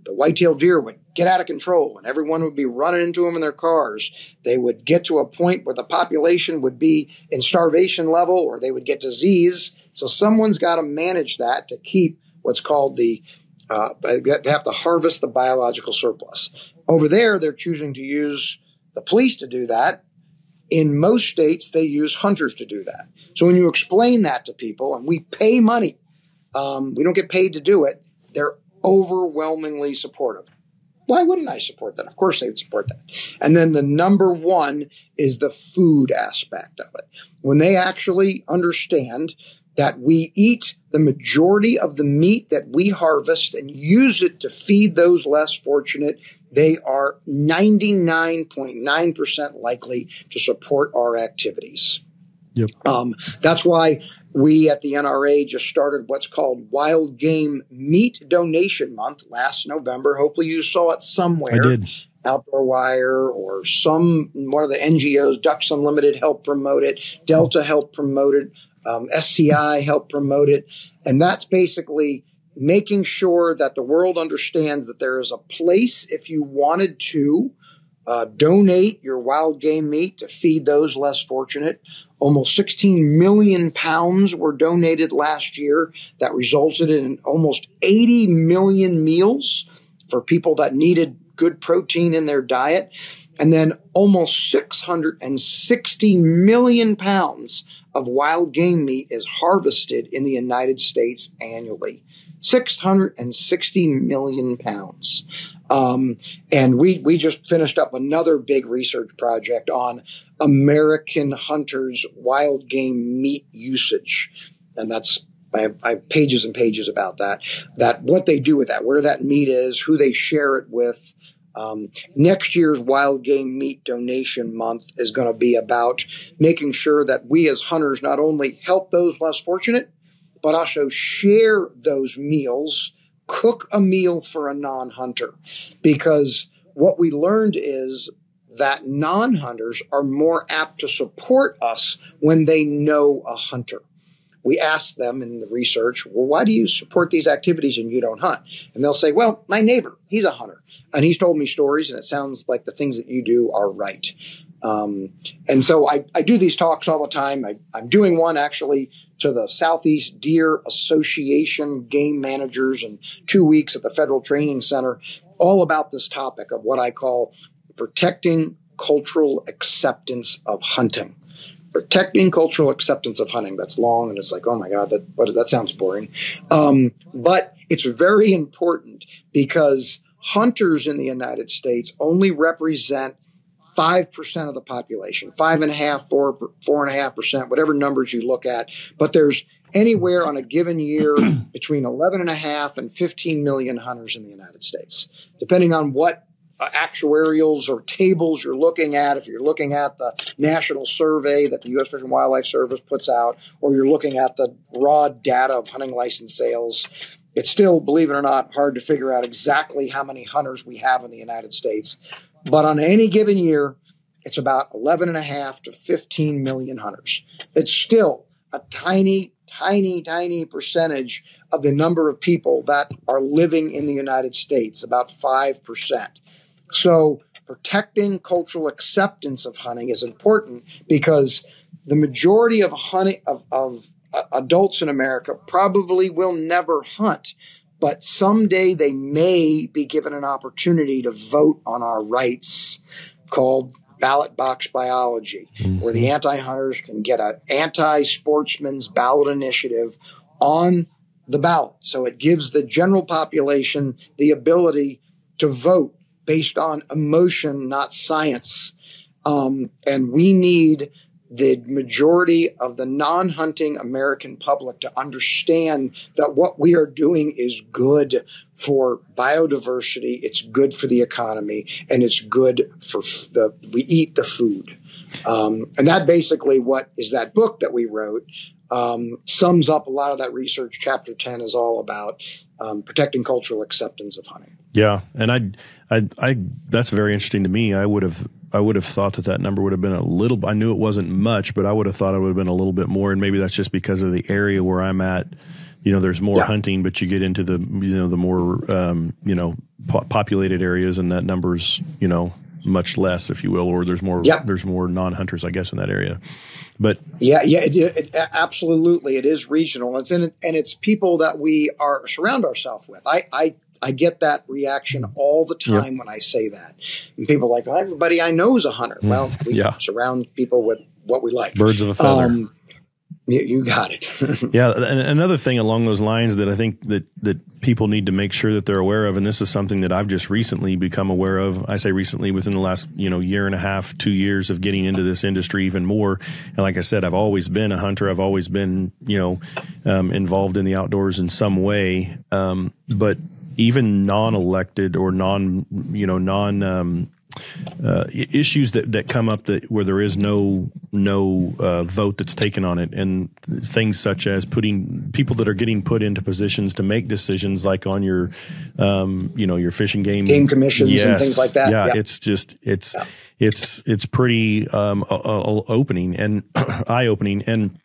the white-tailed deer would get out of control and everyone would be running into them in their cars. They would get to a point where the population would be in starvation level or they would get disease. So someone's got to manage that to keep what's called the uh, they have to harvest the biological surplus. Over there, they're choosing to use the police to do that. In most states, they use hunters to do that. So when you explain that to people, and we pay money, um, we don't get paid to do it, they're overwhelmingly supportive. Why wouldn't I support that? Of course, they would support that. And then the number one is the food aspect of it. When they actually understand that we eat the majority of the meat that we harvest and use it to feed those less fortunate, they are 99.9% likely to support our activities. Yep. Um, that's why we at the NRA just started what's called Wild Game Meat Donation Month last November. Hopefully, you saw it somewhere. I did. Outdoor Wire or some one of the NGOs, Ducks Unlimited helped promote it, Delta helped promote it, um, SCI helped promote it. And that's basically making sure that the world understands that there is a place if you wanted to uh, donate your wild game meat to feed those less fortunate. Almost 16 million pounds were donated last year. That resulted in almost 80 million meals for people that needed good protein in their diet. And then almost 660 million pounds of wild game meat is harvested in the United States annually. 660 million pounds. Um, and we, we just finished up another big research project on American hunters' wild game meat usage. And that's, I have, I have pages and pages about that, that what they do with that, where that meat is, who they share it with, um, next year's Wild Game Meat Donation Month is going to be about making sure that we as hunters not only help those less fortunate, but also share those meals, cook a meal for a non hunter. Because what we learned is that non hunters are more apt to support us when they know a hunter we ask them in the research, well, why do you support these activities and you don't hunt? And they'll say, well, my neighbor, he's a hunter. And he's told me stories, and it sounds like the things that you do are right. Um, and so I, I, do these talks all the time. I, I'm doing one actually to the Southeast Deer Association game managers and two weeks at the Federal Training Center, all about this topic of what I call protecting cultural acceptance of hunting protecting cultural acceptance of hunting. That's long, and it's like, oh my god, that that sounds boring. Um, but it's very important because hunters in the United States only represent five percent of the population, five and a half, four, four and a half percent, whatever numbers you look at. But there's anywhere on a given year [clears throat] between 11 and a half and 15 million hunters in the United States, depending on what uh, actuarials or tables you're looking at, if you're looking at the national survey that the U.S. Fish and Wildlife Service puts out, or you're looking at the raw data of hunting license sales, it's still, believe it or not, hard to figure out exactly how many hunters we have in the United States. But on any given year, it's about 11 and a half to 15 million hunters. It's still a tiny, tiny, tiny percentage of the number of people that are living in the United States, about 5%. So protecting cultural acceptance of hunting is important because the majority of hunting of, of uh, adults in America probably will never hunt. But someday they may be given an opportunity to vote on our rights called ballot box biology, mm-hmm. where the anti hunters can get an anti sportsman's ballot initiative on the ballot. So it gives the general population the ability to vote based on emotion, not science. Um, and we need the majority of the non hunting American public to understand that what we are doing is good for biodiversity, it's good for the economy, and it's good for the, we eat the food. Um, and that basically what is that book that we wrote um, sums up a lot of that research. Chapter 10 is all about um, protecting cultural acceptance of hunting. Yeah. And I, I, I, that's very interesting to me. I would have I would have thought that that number would have been a little. I knew it wasn't much, but I would have thought it would have been a little bit more. And maybe that's just because of the area where I'm at. You know, there's more yeah. hunting, but you get into the you know the more um, you know po- populated areas, and that number's you know much less, if you will, or there's more yeah. there's more non-hunters, I guess, in that area. But yeah, yeah, it, it, absolutely, it is regional. It's in, and it's people that we are surround ourselves with. I, I I get that reaction all the time yep. when I say that. And people are like, well, everybody I know is a hunter. Mm, well, we yeah. surround people with what we like. Birds of a feather. Um, you, you got it. [laughs] yeah, and another thing along those lines that I think that that people need to make sure that they're aware of, and this is something that I've just recently become aware of. I say recently, within the last you know year and a half, two years of getting into this industry even more. And like I said, I've always been a hunter. I've always been you know um, involved in the outdoors in some way. Um, but even non-elected or non, you know, non um, uh, issues that, that come up that where there is no no uh, vote that's taken on it, and things such as putting people that are getting put into positions to make decisions, like on your, um, you know, your fishing game game commissions yes, and things like that. Yeah, yeah. it's just it's yeah. it's it's pretty um, opening and [clears throat] eye opening and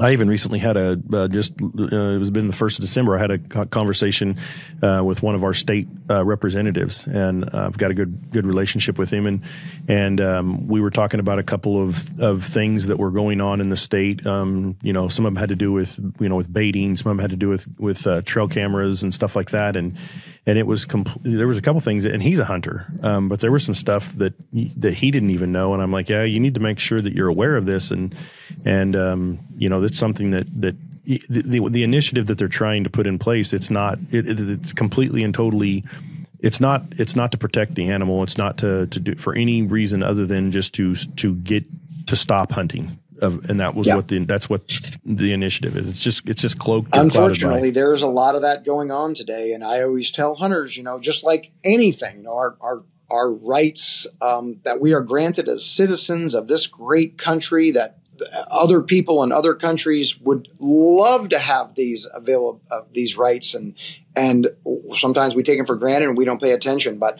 I even recently had a uh, just uh, it was been the first of December. I had a conversation uh, with one of our state uh, representatives, and uh, I've got a good good relationship with him. And and um, we were talking about a couple of, of things that were going on in the state. Um, you know, some of them had to do with you know with baiting, some of them had to do with with uh, trail cameras and stuff like that. And and it was compl- there was a couple things, and he's a hunter, um, but there was some stuff that that he didn't even know. And I'm like, yeah, you need to make sure that you're aware of this, and and um, you know that's something that that the, the, the initiative that they're trying to put in place. It's not. It, it, it's completely and totally. It's not. It's not to protect the animal. It's not to to do for any reason other than just to to get to stop hunting of, and that was yeah. what the that's what the initiative is. It's just it's just cloaked. Unfortunately, there's a lot of that going on today, and I always tell hunters, you know, just like anything, you know, our our our rights um, that we are granted as citizens of this great country that other people in other countries would love to have these available uh, these rights and and sometimes we take them for granted and we don't pay attention but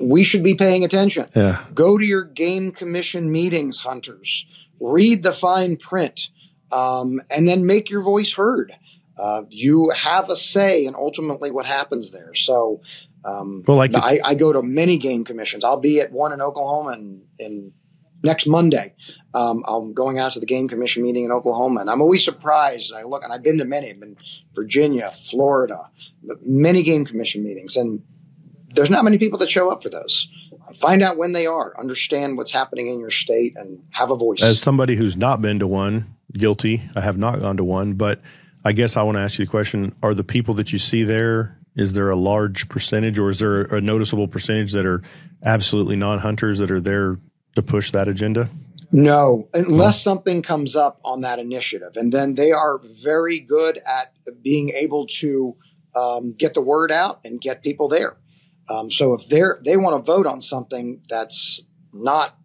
we should be paying attention. Yeah. Go to your game commission meetings, hunters. Read the fine print, um, and then make your voice heard. Uh, you have a say in ultimately what happens there. So, um, well, like I, I, go to many game commissions. I'll be at one in Oklahoma in, in next Monday. Um, I'm going out to the game commission meeting in Oklahoma, and I'm always surprised. I look, and I've been to many. I've been Virginia, Florida, many game commission meetings, and there's not many people that show up for those. Find out when they are, understand what's happening in your state, and have a voice. As somebody who's not been to one, guilty. I have not gone to one, but I guess I want to ask you the question: Are the people that you see there? Is there a large percentage, or is there a noticeable percentage that are absolutely non-hunters that are there to push that agenda? No, unless something comes up on that initiative, and then they are very good at being able to um, get the word out and get people there. Um, so if they're they want to vote on something that's not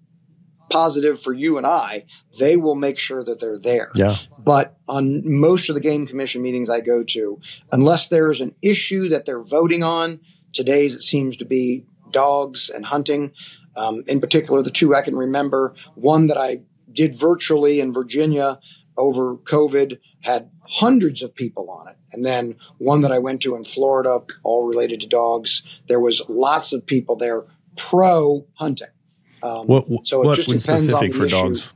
positive for you and I, they will make sure that they're there. Yeah. But on most of the game commission meetings I go to, unless there is an issue that they're voting on, today's it seems to be dogs and hunting. Um, in particular, the two I can remember, one that I did virtually in Virginia over COVID had hundreds of people on it. And then one that I went to in Florida, all related to dogs, there was lots of people there pro hunting. Um, what, so it just depends on the for issue. dogs?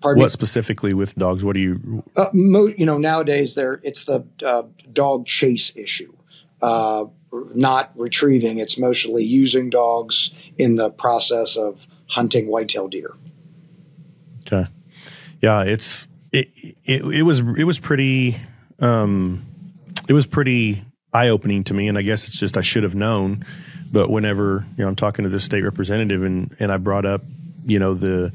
Pardon what me? specifically with dogs? What do you? Uh, mo- you know, nowadays there it's the uh, dog chase issue, uh, not retrieving. It's mostly using dogs in the process of hunting whitetail deer. Okay, yeah, it's it, it it was it was pretty um it was pretty eye opening to me, and I guess it's just I should have known. But whenever you know I'm talking to this state representative, and and I brought up you know the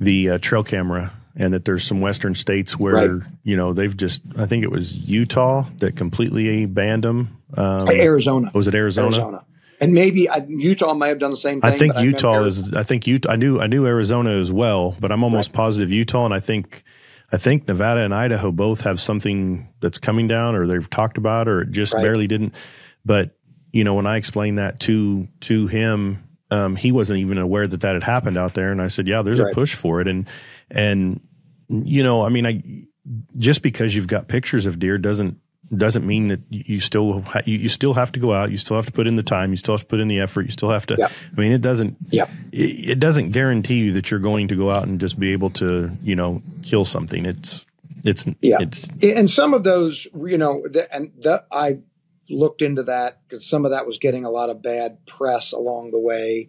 the uh, trail camera and that there's some western states where Right. you know they've just I think it was Utah that completely banned them. Um, Arizona, was it Arizona? Arizona, and maybe Utah may have done the same thing. I think Utah is. I think Utah. I knew. I knew Arizona as well, but I'm almost positive Utah, and I think. I think Nevada and Idaho both have something that's coming down, or they've talked about, or it just Right. barely didn't. But you know, when I explained that to to him, um, he wasn't even aware that that had happened out there. And I said, "Yeah, there's Right. a push for it." And and you know, I mean, I just because you've got pictures of deer doesn't doesn't mean that you still ha- you, you still have to go out. You still have to put in the time. You still have to put in the effort. You still have to. Yep. I mean, it doesn't. Yep. It, it doesn't guarantee you that you're going to go out and just be able to, you know, kill something. It's it's Yeah. it's and some of those, you know, the, and the, I looked into that because some of that was getting a lot of bad press along the way.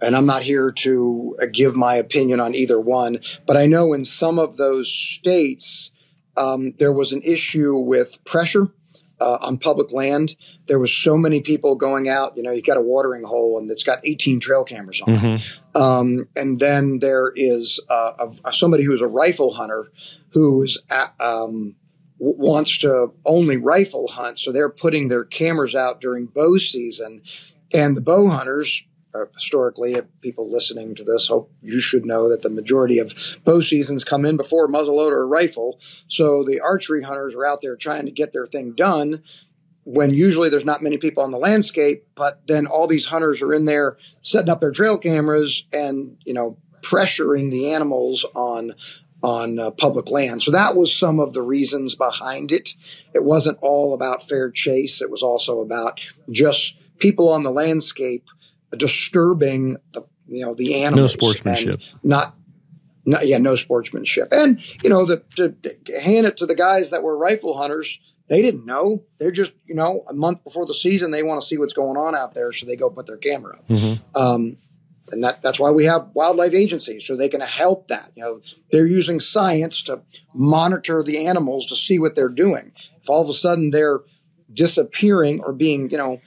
And I'm not here to uh, give my opinion on either one, but I know in some of those states, um, there was an issue with pressure uh, on public land. There was so many people going out. You know, you got a watering hole and it's got 18 trail cameras on it. Mhm. Um, and then there is uh, a, somebody who is a rifle hunter who is at, um, w- wants to only rifle hunt. So they're putting their cameras out during bow season, and the bow hunters. Uh, historically, people listening to this, hope you should know that the majority of bow seasons come in before muzzleloader or rifle. So the archery hunters are out there trying to get their thing done when usually there's not many people on the landscape, but then all these hunters are in there setting up their trail cameras and you know pressuring the animals on on uh, public land. So that was some of the reasons behind it. It wasn't all about fair chase. It was also about just people on the landscape disturbing the you know the animals. no sportsmanship. and Not. Yeah, no sportsmanship, and you know the to hand it to the guys that were rifle hunters they didn't know. They're just, you know, a month before the season, they want to see what's going on out there, so they go put their camera up. Mhm. Um, and that, that's why we have wildlife agencies, so they can help that. You know, they're using science to monitor the animals to see what they're doing. If all of a sudden they're disappearing or being, you know,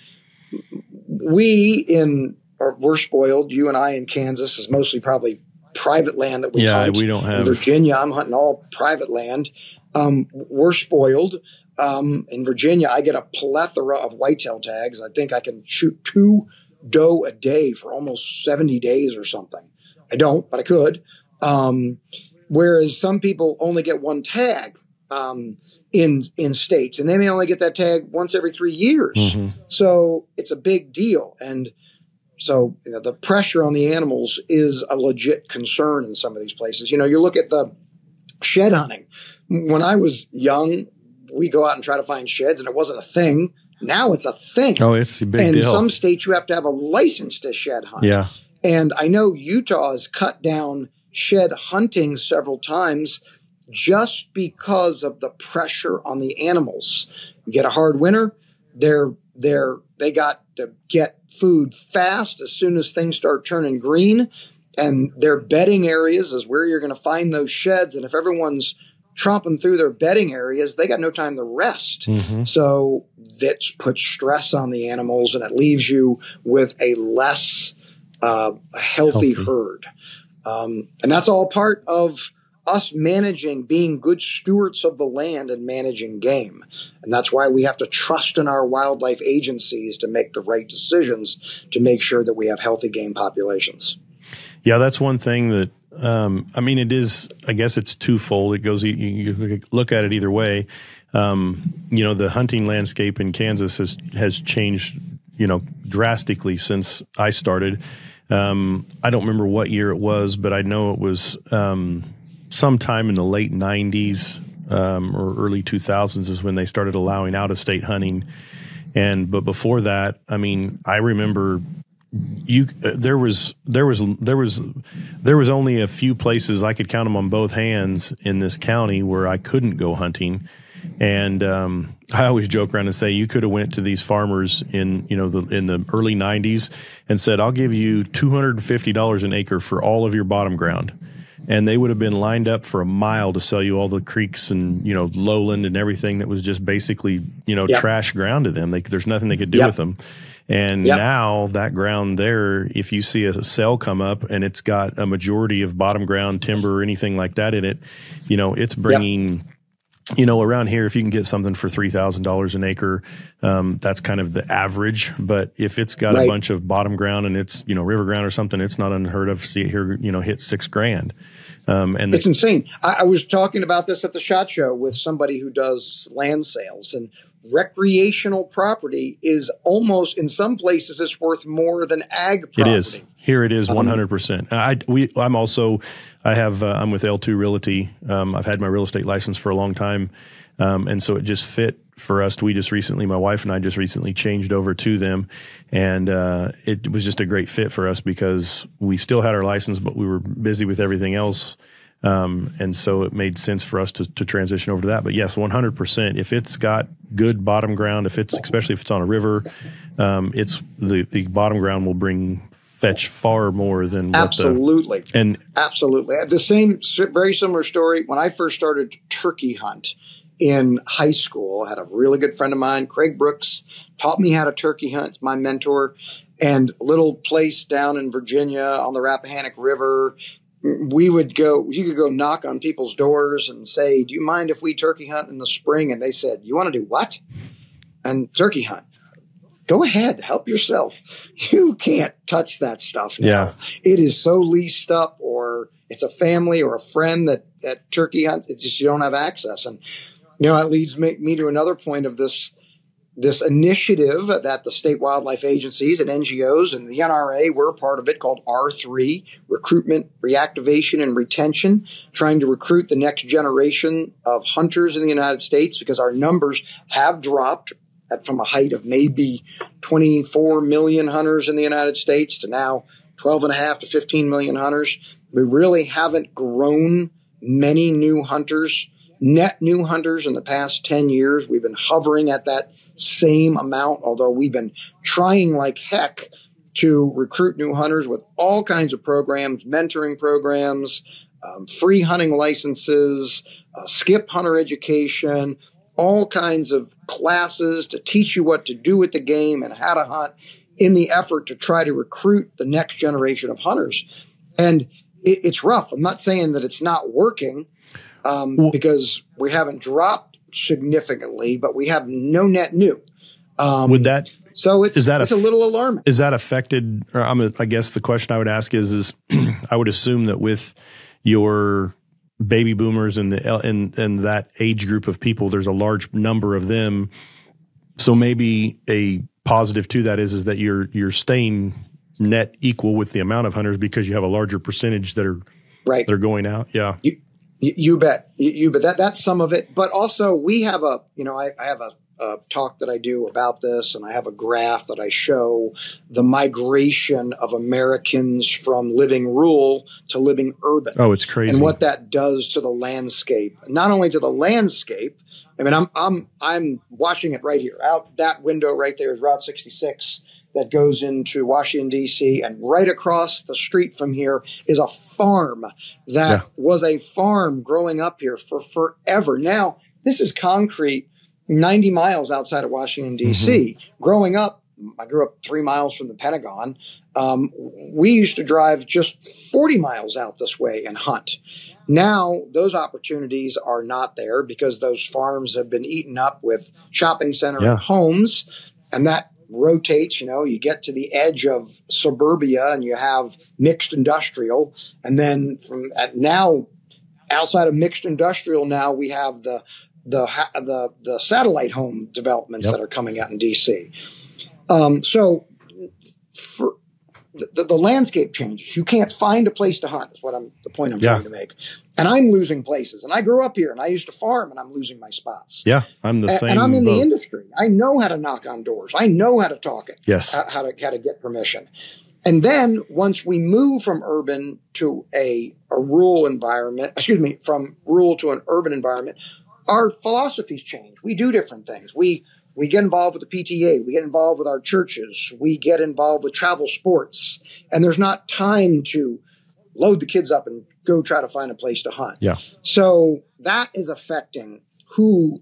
we in, or we're spoiled, you and I in Kansas is mostly probably private land that we Yeah, hunt. we don't In have. Virginia, I'm hunting all private land. Um, we're spoiled. Um, in Virginia, I get a plethora of whitetail tags. I think I can shoot two doe a day for almost 70 days or something. I don't, but I could. Um, whereas some people only get one tag um, in in states, and they may only get that tag once every three years. Mhm. So it's a big deal, and so you know, the pressure on the animals is a legit concern in some of these places. You know, you look at the shed hunting. When I was young, we go out and try to find sheds, and it wasn't a thing. Now it's a thing. Oh, it's a big and deal. some states you have to have a license to shed hunt. yeah. And I know Utah has cut down shed hunting several times just because of the pressure on the animals. You get a hard winter, they're they're they got to get food fast as soon as things start turning green. And their bedding areas is where you're going to find those sheds. And if everyone's tromping through their bedding areas, they got no time to rest. Mhm. So that puts stress on the animals and it leaves you with a less uh, healthy, Healthy. herd. Um, and that's all part of us managing, being good stewards of the land and managing game. And that's why we have to trust in our wildlife agencies to make the right decisions to make sure that we have healthy game populations. Yeah, that's one thing that um, I mean. It is. I guess it's twofold. It goes. You, you look at it either way. Um, you know, the hunting landscape in Kansas has has changed. You know, drastically since I started. Um, I don't remember what year it was, but I know it was um, sometime in the late '90s um, or early 2000s is when they started allowing out of state hunting. And but before that, I mean, I remember you uh, there was there was there was there was only a few places I could count them on both hands in this county where I couldn't go hunting, and um, I always joke around and say you could have went to these farmers in you know the in the early '90s and said I'll give you two hundred and fifty dollars an acre for all of your bottom ground and they would have been lined up for a mile to sell you all the creeks and you know lowland and everything that was just basically you know yep. trash ground to them. They, there's nothing they could do yep. with them. And yep. now that ground there, if you see a cell come up and it's got a majority of bottom ground timber or anything like that in it, you know it's bringing you know, around here, if you can get something for three thousand dollars an acre, um, that's kind of the average. But if it's got right. a bunch of bottom ground and it's you know river ground or something, it's not unheard of to see it here you know hit six grand. Um, and it's insane. I, I was talking about this at the shot show with somebody who does land sales, and recreational property is almost in some places it's worth more than ag property. It is. Here it is 100%. Um, I we I'm also I have uh, I'm with L2 Realty. Um, I've had my real estate license for a long time. Um, and so it just fit for us. We just recently, my wife and I just recently changed over to them, and uh, it was just a great fit for us because we still had our license, but we were busy with everything else. Um, and so it made sense for us to, to transition over to that. But yes, 100%. If it's got good bottom ground, if it's especially if it's on a river, um, it's the the bottom ground will bring fetch far more than absolutely the, and absolutely the same very similar story when I first started turkey hunt in high school. I had a really good friend of mine, Craig Brooks, taught me how to turkey hunt. My mentor. And a little place down in Virginia on the Rappahannock River. We would go, you could go knock on people's doors and say, Do you mind if we turkey hunt in the spring? And they said, You want to do what? And turkey hunt. Go ahead, help yourself. You can't touch that stuff now. Yeah. It is so leased up, or it's a family or a friend that, that turkey hunts. It's just you don't have access. And you know, that leads me, me to another point of this this initiative that the state wildlife agencies and NGOs and the NRA were part of it called R3 Recruitment, Reactivation, and Retention, trying to recruit the next generation of hunters in the United States because our numbers have dropped from a height of maybe 24 million hunters in the United States to now 12 and a half to 15 million hunters. We really haven't grown many new hunters net new hunters in the past 10 years. We've been hovering at that same amount, although we've been trying like heck to recruit new hunters with all kinds of programs, mentoring programs, um, free hunting licenses, uh, skip hunter education, all kinds of classes to teach you what to do with the game and how to hunt in the effort to try to recruit the next generation of hunters. And it, it's rough. I'm not saying that it's not working um, well, because we haven't dropped significantly, but we have no net new. Um, would that so it's is that it's a, a little alarming? Is that affected? Or I'm a, I guess the question I would ask is is [clears throat] I would assume that with your baby boomers and the and and that age group of people, there's a large number of them. So maybe a positive to that is is that you're you're staying net equal with the amount of hunters because you have a larger percentage that are right that are going out. Yeah. You, you, bet. You, you, bet. That that's some of it. But also, we have a you know I, I have a, a, talk that I do about this, and I have a graph that I show the migration of Americans from living rural to living urban. Oh, it's crazy. And what that does to the landscape, not only to the landscape. I mean, I'm I'm I'm watching it right here. Out that window right there is Route 66 that goes into Washington, D.C. And right across the street from here is a farm that yeah. was a farm growing up here for forever. Now, this is concrete 90 miles outside of Washington, D.C. Mm-hmm. Growing up, I grew up three miles from the Pentagon. Um, we used to drive just 40 miles out this way and hunt. Now, those opportunities are not there because those farms have been eaten up with shopping center yeah. and homes. And that rotates. You know, you get to the edge of suburbia and you have mixed industrial, and then from now outside of mixed industrial, now we have the the the, the satellite home developments yep. that are coming out in DC. Um, so the, the, landscape changes. You can't find a place to hunt. Is what I'm the point I'm Yeah. trying to make. And I'm losing places. And I grew up here, and I used to farm, and I'm losing my spots. Yeah, I'm the A- same. and I'm in the industry. I know how to knock on doors. I know how to talk it. Yes. How, how to how to get permission. And then once we move from urban to a, a rural environment, excuse me, from rural to an urban environment, our philosophies change. We do different things. We we get involved with the PTA. We get involved with our churches. We get involved with travel sports. And there's not time to load the kids up and go try to find a place to hunt. Yeah. So that is affecting who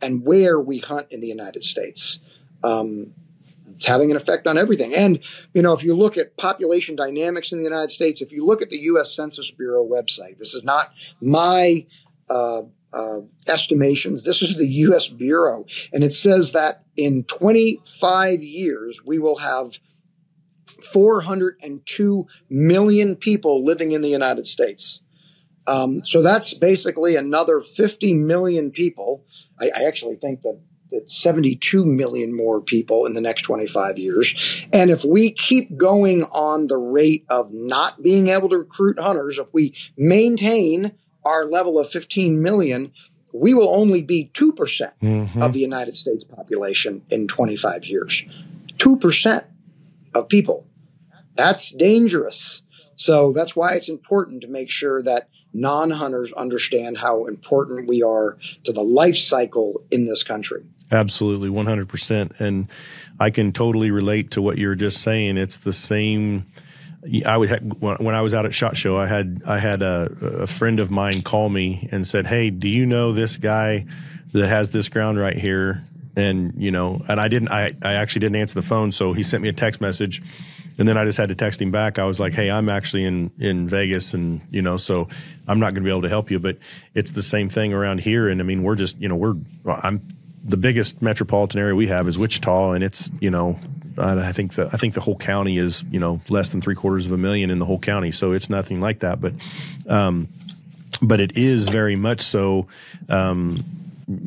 and where we hunt in the United States. Um, it's having an effect on everything. And, you know, if you look at population dynamics in the United States, if you look at the U.S. Census Bureau website, this is not my uh, uh, estimations. This is the U.S. Bureau. And it says that in 25 years, we will have 402 million people living in the United States. Um, so that's basically another 50 million people. I, I actually think that that 72 million more people in the next 25 years. And if we keep going on the rate of not being able to recruit hunters, if we maintain our level of 15 million, we will only be 2% Mhm. of the United States population in 25 years. 2% of people. That's dangerous. So that's why it's important to make sure that non hunters understand how important we are to the life cycle in this country. Absolutely, 100%. And I can totally relate to what you're just saying. It's the same. I would when I was out at Shot Show, I had I had a, a friend of mine call me and said, "Hey, do you know this guy that has this ground right here?" And you know, and I didn't. I I actually didn't answer the phone, so he sent me a text message, and then I just had to text him back. I was like, "Hey, I'm actually in in Vegas, and you know, so I'm not going to be able to help you." But it's the same thing around here, and I mean, we're just you know, we're I'm the biggest metropolitan area we have is Wichita, and it's you know, I think the I think the whole county is you know less than three quarters of a million in the whole county, so it's nothing like that. But, um, but it is very much so. Um,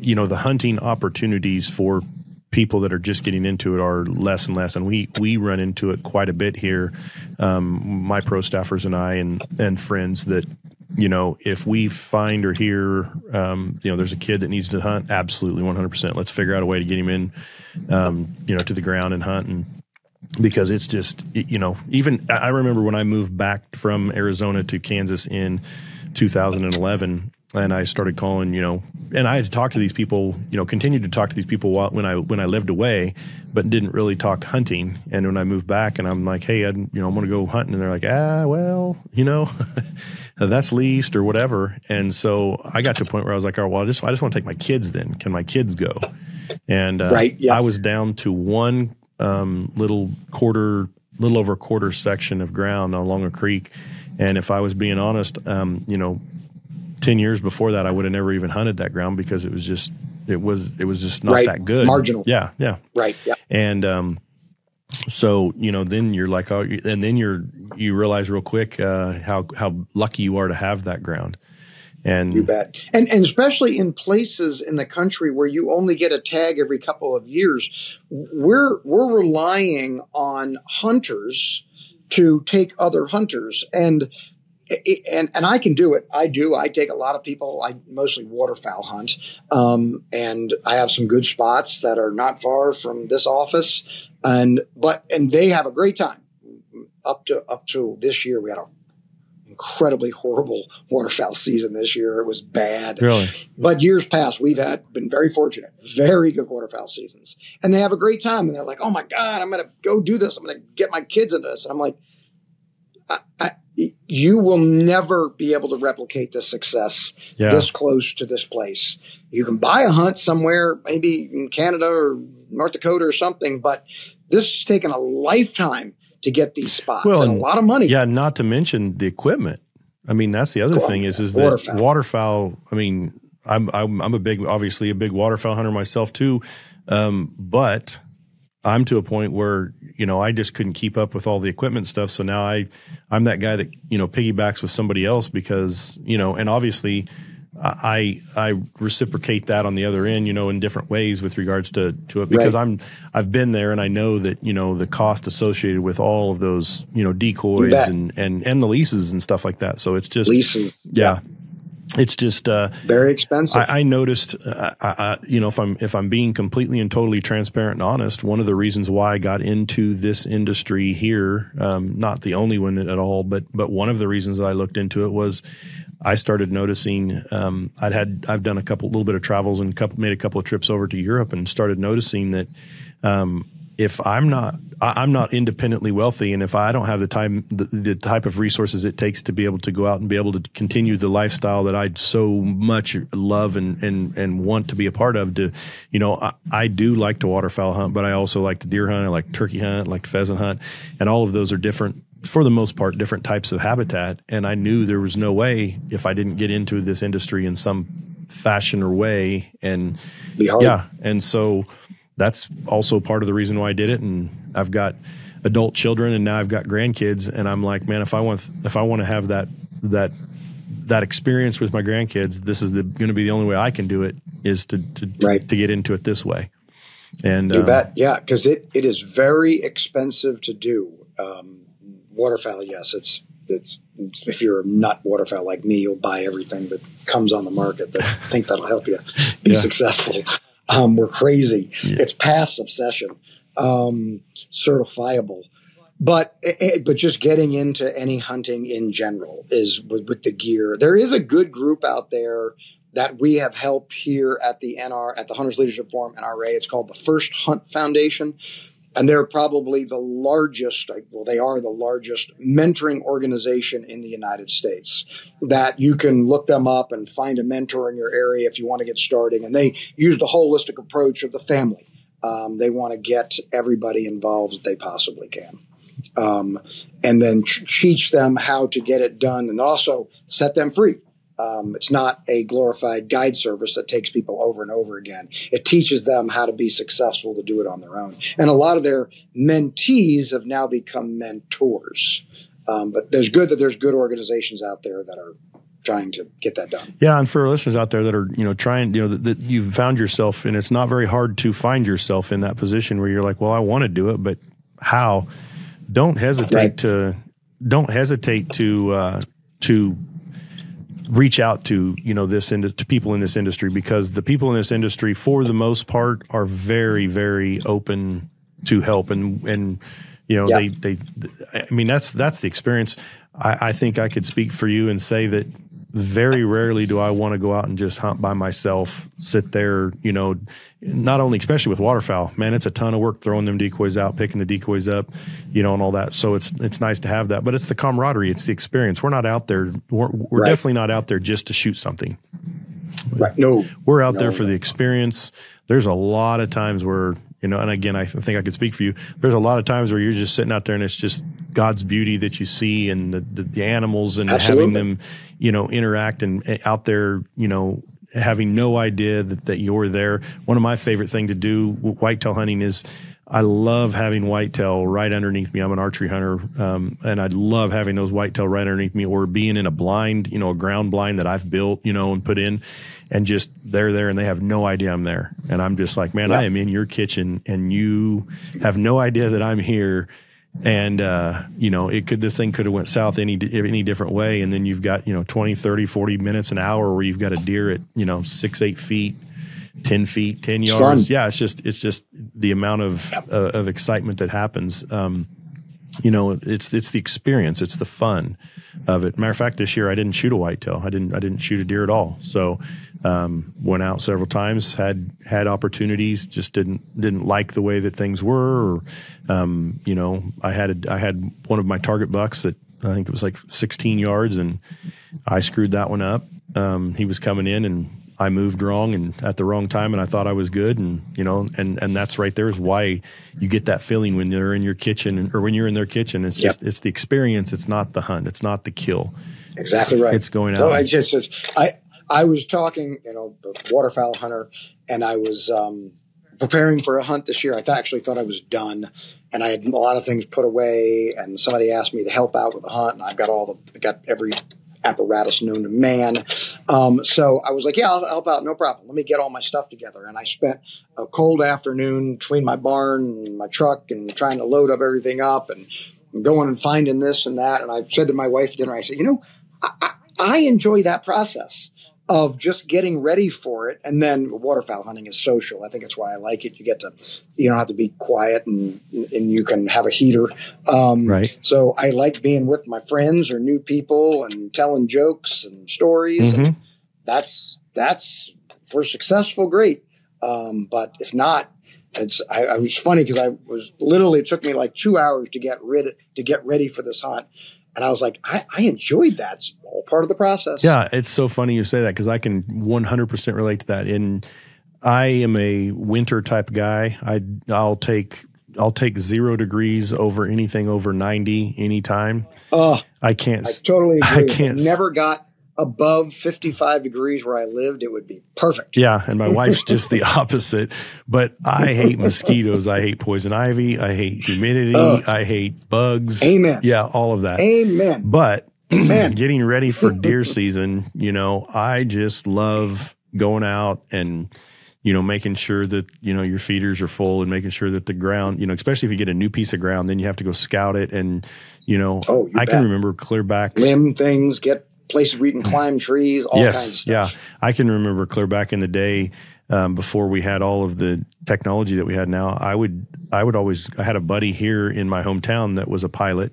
you know, the hunting opportunities for people that are just getting into it are less and less, and we we run into it quite a bit here. Um, my pro staffers and I and and friends that you know, if we find or hear, um, you know, there's a kid that needs to hunt, absolutely 100%. Let's figure out a way to get him in, um, you know, to the ground and hunt. And because it's just, you know, even I remember when I moved back from Arizona to Kansas in 2011 and I started calling, you know, and I had to talk to these people, you know, continued to talk to these people while, when I when I lived away, but didn't really talk hunting. And when I moved back, and I'm like, hey, I, you know, I'm going to go hunting, and they're like, ah, well, you know, [laughs] that's leased or whatever. And so I got to a point where I was like, oh, well, I just I just want to take my kids. Then can my kids go? And uh, Right, yeah. I was down to one um, little quarter, little over a quarter section of ground along a creek. And if I was being honest, um, you know, 10 years before that, I would have never even hunted that ground because it was just, it was, it was just not Right. that good. Marginal. Yeah. Yeah. Right. Yeah. And, um, so, you know, then you're like, oh, and then you're, you realize real quick, uh, how, how lucky you are to have that ground. And You bet. And and especially in places in the country where you only get a tag every couple of years, we're we're relying on hunters to take other hunters and and and I can do it. I do. I take a lot of people. I mostly waterfowl hunt, um, and I have some good spots that are not far from this office. And but and they have a great time. Up to up to this year, we had a incredibly horrible waterfowl season this year. It was bad. really, But years past, we've had been very fortunate, very good waterfowl seasons, and they have a great time. And they're like, "Oh my god, I'm going to go do this. I'm going to get my kids into this." And I'm like, I, I, "You will never be able to replicate this success yeah. this close to this place. You can buy a hunt somewhere, maybe in Canada or North Dakota or something, but this has taken a lifetime to get these spots Well, and a lot of money. Yeah, not to mention the equipment. I mean, that's the other Well, thing is is that waterfowl. waterfowl. I mean, I'm I'm I'm a big, obviously a big waterfowl hunter myself too, um, but I'm to a point where you know I just couldn't keep up with all the equipment stuff. So now I I'm that guy that you know piggybacks with somebody else because you know, and obviously I I reciprocate that on the other end, you know, in different ways with regards to to it because right. I'm I've been there and I know that you know the cost associated with all of those you know decoys and and and the leases and stuff like that. So it's just leases, yeah. yeah. It's just uh, very expensive. I, I noticed, uh, I, you know, if I'm if I'm being completely and totally transparent and honest, one of the reasons why I got into this industry here, um, not the only one at all, but but one of the reasons that I looked into it was I started noticing um, I'd had I've done a couple little bit of travels and couple made a couple of trips over to Europe and started noticing that um, if I'm not I'm not independently wealthy and if I don't have the time the, the, type of resources it takes to be able to go out and be able to continue the lifestyle that I so much love and and and want to be a part of to you know I, I do like to waterfowl hunt but I also like to deer hunt I like turkey hunt I like to pheasant hunt and all of those are different for the most part, different types of habitat. And I knew there was no way if I didn't get into this industry in some fashion or way. And yeah, and so that's also part of the reason why I did it. And I've got adult children, and now I've got grandkids. And I'm like, man, if I want, if I want to have that that that experience with my grandkids, this is going to be the only way I can do it is to to, right. to get into it this way. And you uh, bet, yeah, because it, it is very expensive to do. Um, waterfowl, yes, it's it's if you're a nut waterfowl like me, you'll buy everything that comes on the market that I [laughs] think that'll help you be yeah. successful. Um, we're crazy. Yeah. It's past obsession, um, certifiable. But eh, eh, but just getting into any hunting in general is with, with the gear. There is a good group out there that we have helped here at the NR at the Hunters Leadership Forum NRA. It's called the First Hunt Foundation and they're probably the largest well they are the largest mentoring organization in the united states that you can look them up and find a mentor in your area if you want to get starting and they use the holistic approach of the family. Um, they want to get everybody involved that they possibly can. Um, and then teach them how to get it done and also set them free um, it's not a glorified guide service that takes people over and over again. It teaches them how to be successful to do it on their own. And a lot of their mentees have now become mentors. Um, but there's good that there's good organizations out there that are trying to get that done. Yeah, and for listeners out there that are you know trying, you know that, that you've found yourself, and it's not very hard to find yourself in that position where you're like, well, I want to do it, but how? Don't hesitate right. to don't hesitate to uh, to reach out to you know this into to people in this industry because the people in this industry for the most part are very very open to help and and you know yeah. they they I mean that's that's the experience I, I think I could speak for you and say that very rarely do I want to go out and just hunt by myself, sit there, you know, not only, especially with waterfowl, man, it's a ton of work throwing them decoys out, picking the decoys up, you know, and all that. So it's, it's nice to have that, but it's the camaraderie. It's the experience. We're not out there. We're, we're right. definitely not out there just to shoot something. Right. No, we're out no, there for no. the experience. There's a lot of times where, you know, and again, I think I could speak for you. There's a lot of times where you're just sitting out there and it's just God's beauty that you see and the, the, the animals and Absolutely. having them, you know, interact and eh, out there, you know, having no idea that, that you're there. One of my favorite thing to do whitetail hunting is I love having whitetail right underneath me. I'm an archery hunter, um, and I love having those whitetail right underneath me, or being in a blind, you know, a ground blind that I've built, you know, and put in, and just they're there and they have no idea I'm there, and I'm just like, man, I am in your kitchen, and you have no idea that I'm here, and uh, you know it could this thing could have went south any any different way. And then you've got you know 20 30 40 minutes an hour where you've got a deer at you know six eight feet 10 feet 10 it's yards. yeah it's just it's just the amount of uh, of excitement that happens. Um, you know it's it's the experience it's the fun of it matter of fact this year i didn't shoot a whitetail i didn't i didn't shoot a deer at all so um, went out several times, had had opportunities, just didn't didn't like the way that things were. Or, um, you know, I had a, I had one of my target bucks that I think it was like 16 yards, and I screwed that one up. Um, he was coming in, and I moved wrong and at the wrong time, and I thought I was good, and you know, and and that's right there is why you get that feeling when you're in your kitchen or when you're in their kitchen. It's yep. just it's the experience. It's not the hunt. It's not the kill. Exactly right. It's going out. No, it's just, it's, I I was talking, you know, waterfowl hunter, and I was um, preparing for a hunt this year. I th- actually thought I was done, and I had a lot of things put away. And somebody asked me to help out with the hunt, and I've got all the got every apparatus known to man. Um, so I was like, yeah, I'll help out, no problem. Let me get all my stuff together. And I spent a cold afternoon between my barn and my truck and trying to load up everything up and going and finding this and that. And I said to my wife at dinner, I said, you know, I, I, I enjoy that process of just getting ready for it. And then waterfowl hunting is social. I think that's why I like it. You get to, you don't have to be quiet and, and you can have a heater. Um, right. So I like being with my friends or new people and telling jokes and stories. Mm-hmm. And that's, that's for successful, great. Um, but if not, it's, I, I was funny because I was literally, it took me like two hours to get rid to get ready for this hunt. And I was like, I, I enjoyed that. It's all part of the process. Yeah, it's so funny you say that because I can 100% relate to that. And I am a winter type guy. I I'll take I'll take zero degrees over anything over 90 anytime. Uh, I can't. I totally [laughs] agree. I can't. Never got above 55 degrees where I lived, it would be perfect. Yeah, and my wife's just the [laughs] opposite. But I hate mosquitoes. I hate poison ivy. I hate humidity. Ugh. I hate bugs. Amen. Yeah, all of that. Amen. But [clears throat] Amen. getting ready for [laughs] deer season, you know, I just love going out and you know making sure that you know your feeders are full and making sure that the ground, you know, especially if you get a new piece of ground, then you have to go scout it and you know, Oh, you I can remember clear back Limb things, get places where you can climb trees, all kinds of stuff. yeah. I can remember clear back in the day um, before we had all of the technology that we had now. I would I would always I had a buddy here in my hometown that was a pilot,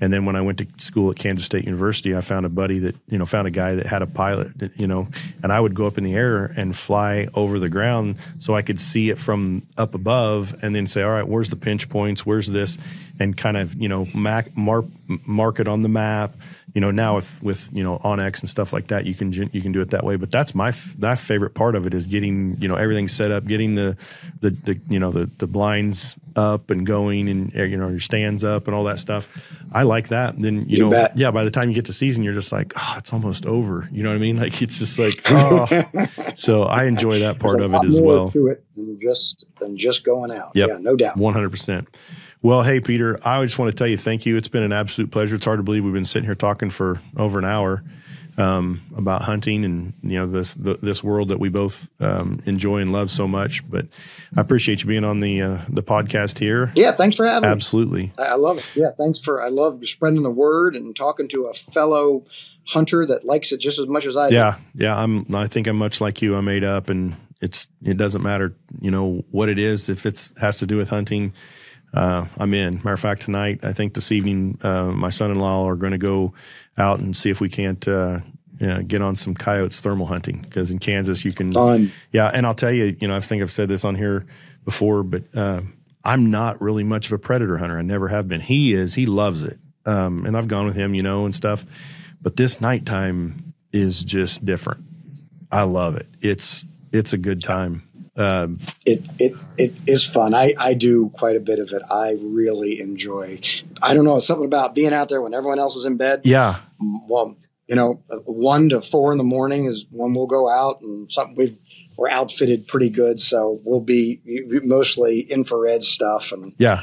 and then when I went to school at Kansas State University, I found a buddy that you know found a guy that had a pilot, that, you know, and I would go up in the air and fly over the ground so I could see it from up above, and then say, all right, where's the pinch points? Where's this? And kind of you know mac, mark mark it on the map you know now with with you know onX and stuff like that you can you can do it that way but that's my f- my favorite part of it is getting you know everything set up getting the the, the you know the the blinds up and going and uh, you know your stands up and all that stuff I like that then you, You know bet. yeah by the time you get to season you're just like oh it's almost over you know what I mean [laughs] like it's just like [laughs] oh so I enjoy that part of it as well to it than just than just going out. Yep. Yeah, no doubt. One hundred percent. Well, hey Peter, I just want to tell you thank you. It's been an absolute pleasure. It's hard to believe we've been sitting here talking for over an hour um, about hunting and you know this the, this world that we both um, enjoy and love so much. But I appreciate you being on the uh, the podcast here. Yeah, thanks for having me. Absolutely. I love it. Yeah, thanks for. I love spreading the word and talking to a fellow hunter that likes it just as much as I do. Yeah, yeah. I'm. I think I'm much like you. I'm made up, and it's. It doesn't matter, you know, what it is. If it's has to do with hunting, uh, I'm in. Matter of fact, tonight, I think this evening, uh, my son-in-law are going to go out and see if we can't uh, you know, get on some coyotes thermal hunting because in Kansas you can. Fun. Yeah, and I'll tell you, you know, I think I've said this on here before, but uh, I'm not really much of a predator hunter. I never have been. He is. He loves it, um, and I've gone with him, you know, and stuff. But this nighttime is just different. I love it. It's it's a good time. Um, It it it is fun. I I do quite a bit of it. I really enjoy. I don't know something about being out there when everyone else is in bed. yeah, Well, you know, one to four in the morning is when we'll go out, and something we've we're outfitted pretty good, so we'll be mostly infrared stuff and yeah,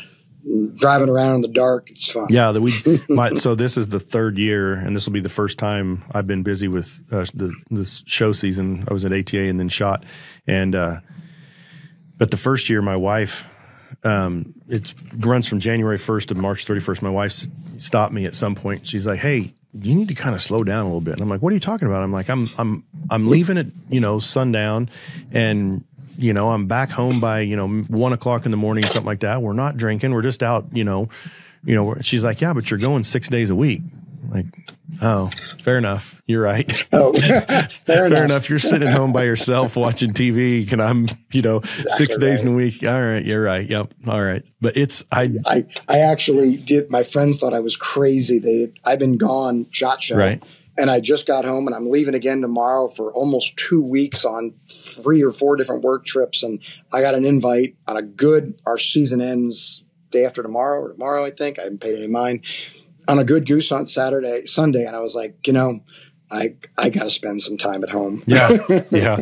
driving around in the dark. It's fun. yeah. That we. [laughs] My, so this is the third year, and this will be the first time I've been busy with uh, the this show season. I was at ATA and then shot, and uh, but the first year, my wife. Um, it runs from January 1st to March 31st. My wife stopped me at some point. She's like, "Hey, you need to kind of slow down a little bit." And I'm like, "What are you talking about?" I'm like, "I'm I'm I'm leaving at you know sundown, and you know I'm back home by you know one o'clock in the morning, something like that. We're not drinking. We're just out, you know, you know." She's like, "Yeah, but you're going six days a week." Like, oh, fair enough. You're right. Oh, [laughs] fair, [laughs] Fair enough. enough. You're sitting home by yourself watching TV, and I'm, you know, six days in a week. All right, you're right. Yep. All right. But it's I I, I actually did. My friends thought I was crazy. They, I've been gone shot show, Right. and I just got home, and I'm leaving again tomorrow for almost two weeks on three or four different work trips, and I got an invite on a good. Our season ends day after tomorrow or tomorrow, I think. I haven't paid any mind on a good goose hunt Saturday, Sunday, and I was like, you know, I I got to spend some time at home. yeah [laughs] yeah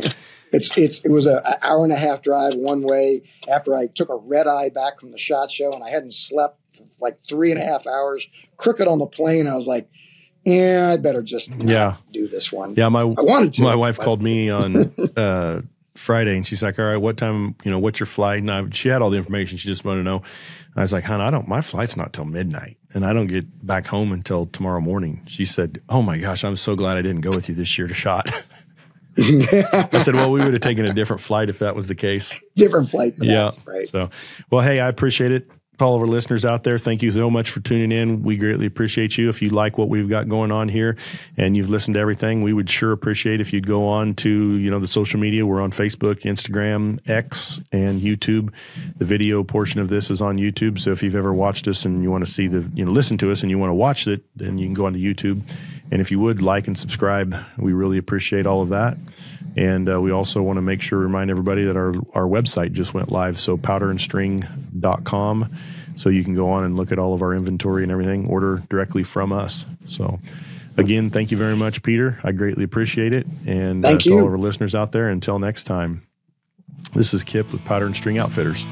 It's it's it was a, a hour and a half drive one way after I took a red eye back from the shot show and I hadn't slept for like three and a half hours, crooked on the plane. I was like, yeah, I better just Yeah. do this one. Yeah, my I wanted to. my wife but- called me on [laughs] uh, Friday and she's like, "All right, what time? You know, what's your flight?" And I, she had all the information. She just wanted to know. I was like, "Hon, I don't. My flight's not till midnight, and I don't get back home until tomorrow morning." She said, "Oh my gosh, I'm so glad I didn't go with you this year to shot." [laughs] I said, "Well, we would have taken a different flight if that was the case." different flight. Yeah. that, right. So, well, hey, I appreciate it. All of our listeners out there, thank you so much for tuning in. We greatly appreciate you. If you like what we've got going on here and you've listened to everything, we would sure appreciate if you'd go on to, you know, the social media. We're on Facebook, Instagram, X, and YouTube. The video portion of this is on YouTube. So if you've ever watched us and you want to see the, you know, listen to us and you want to watch it, then you can go onto YouTube. And if you would like and subscribe, we really appreciate all of that. And uh, we also want to make sure to remind everybody that our our website just went live, so powderandstring.com. So you can go on and look at all of our inventory and everything, order directly from us. So again, thank you very much, Peter. I greatly appreciate it. And Thank uh, to you. all of our listeners out there, until next time. This is Kip with Powder and String Outfitters.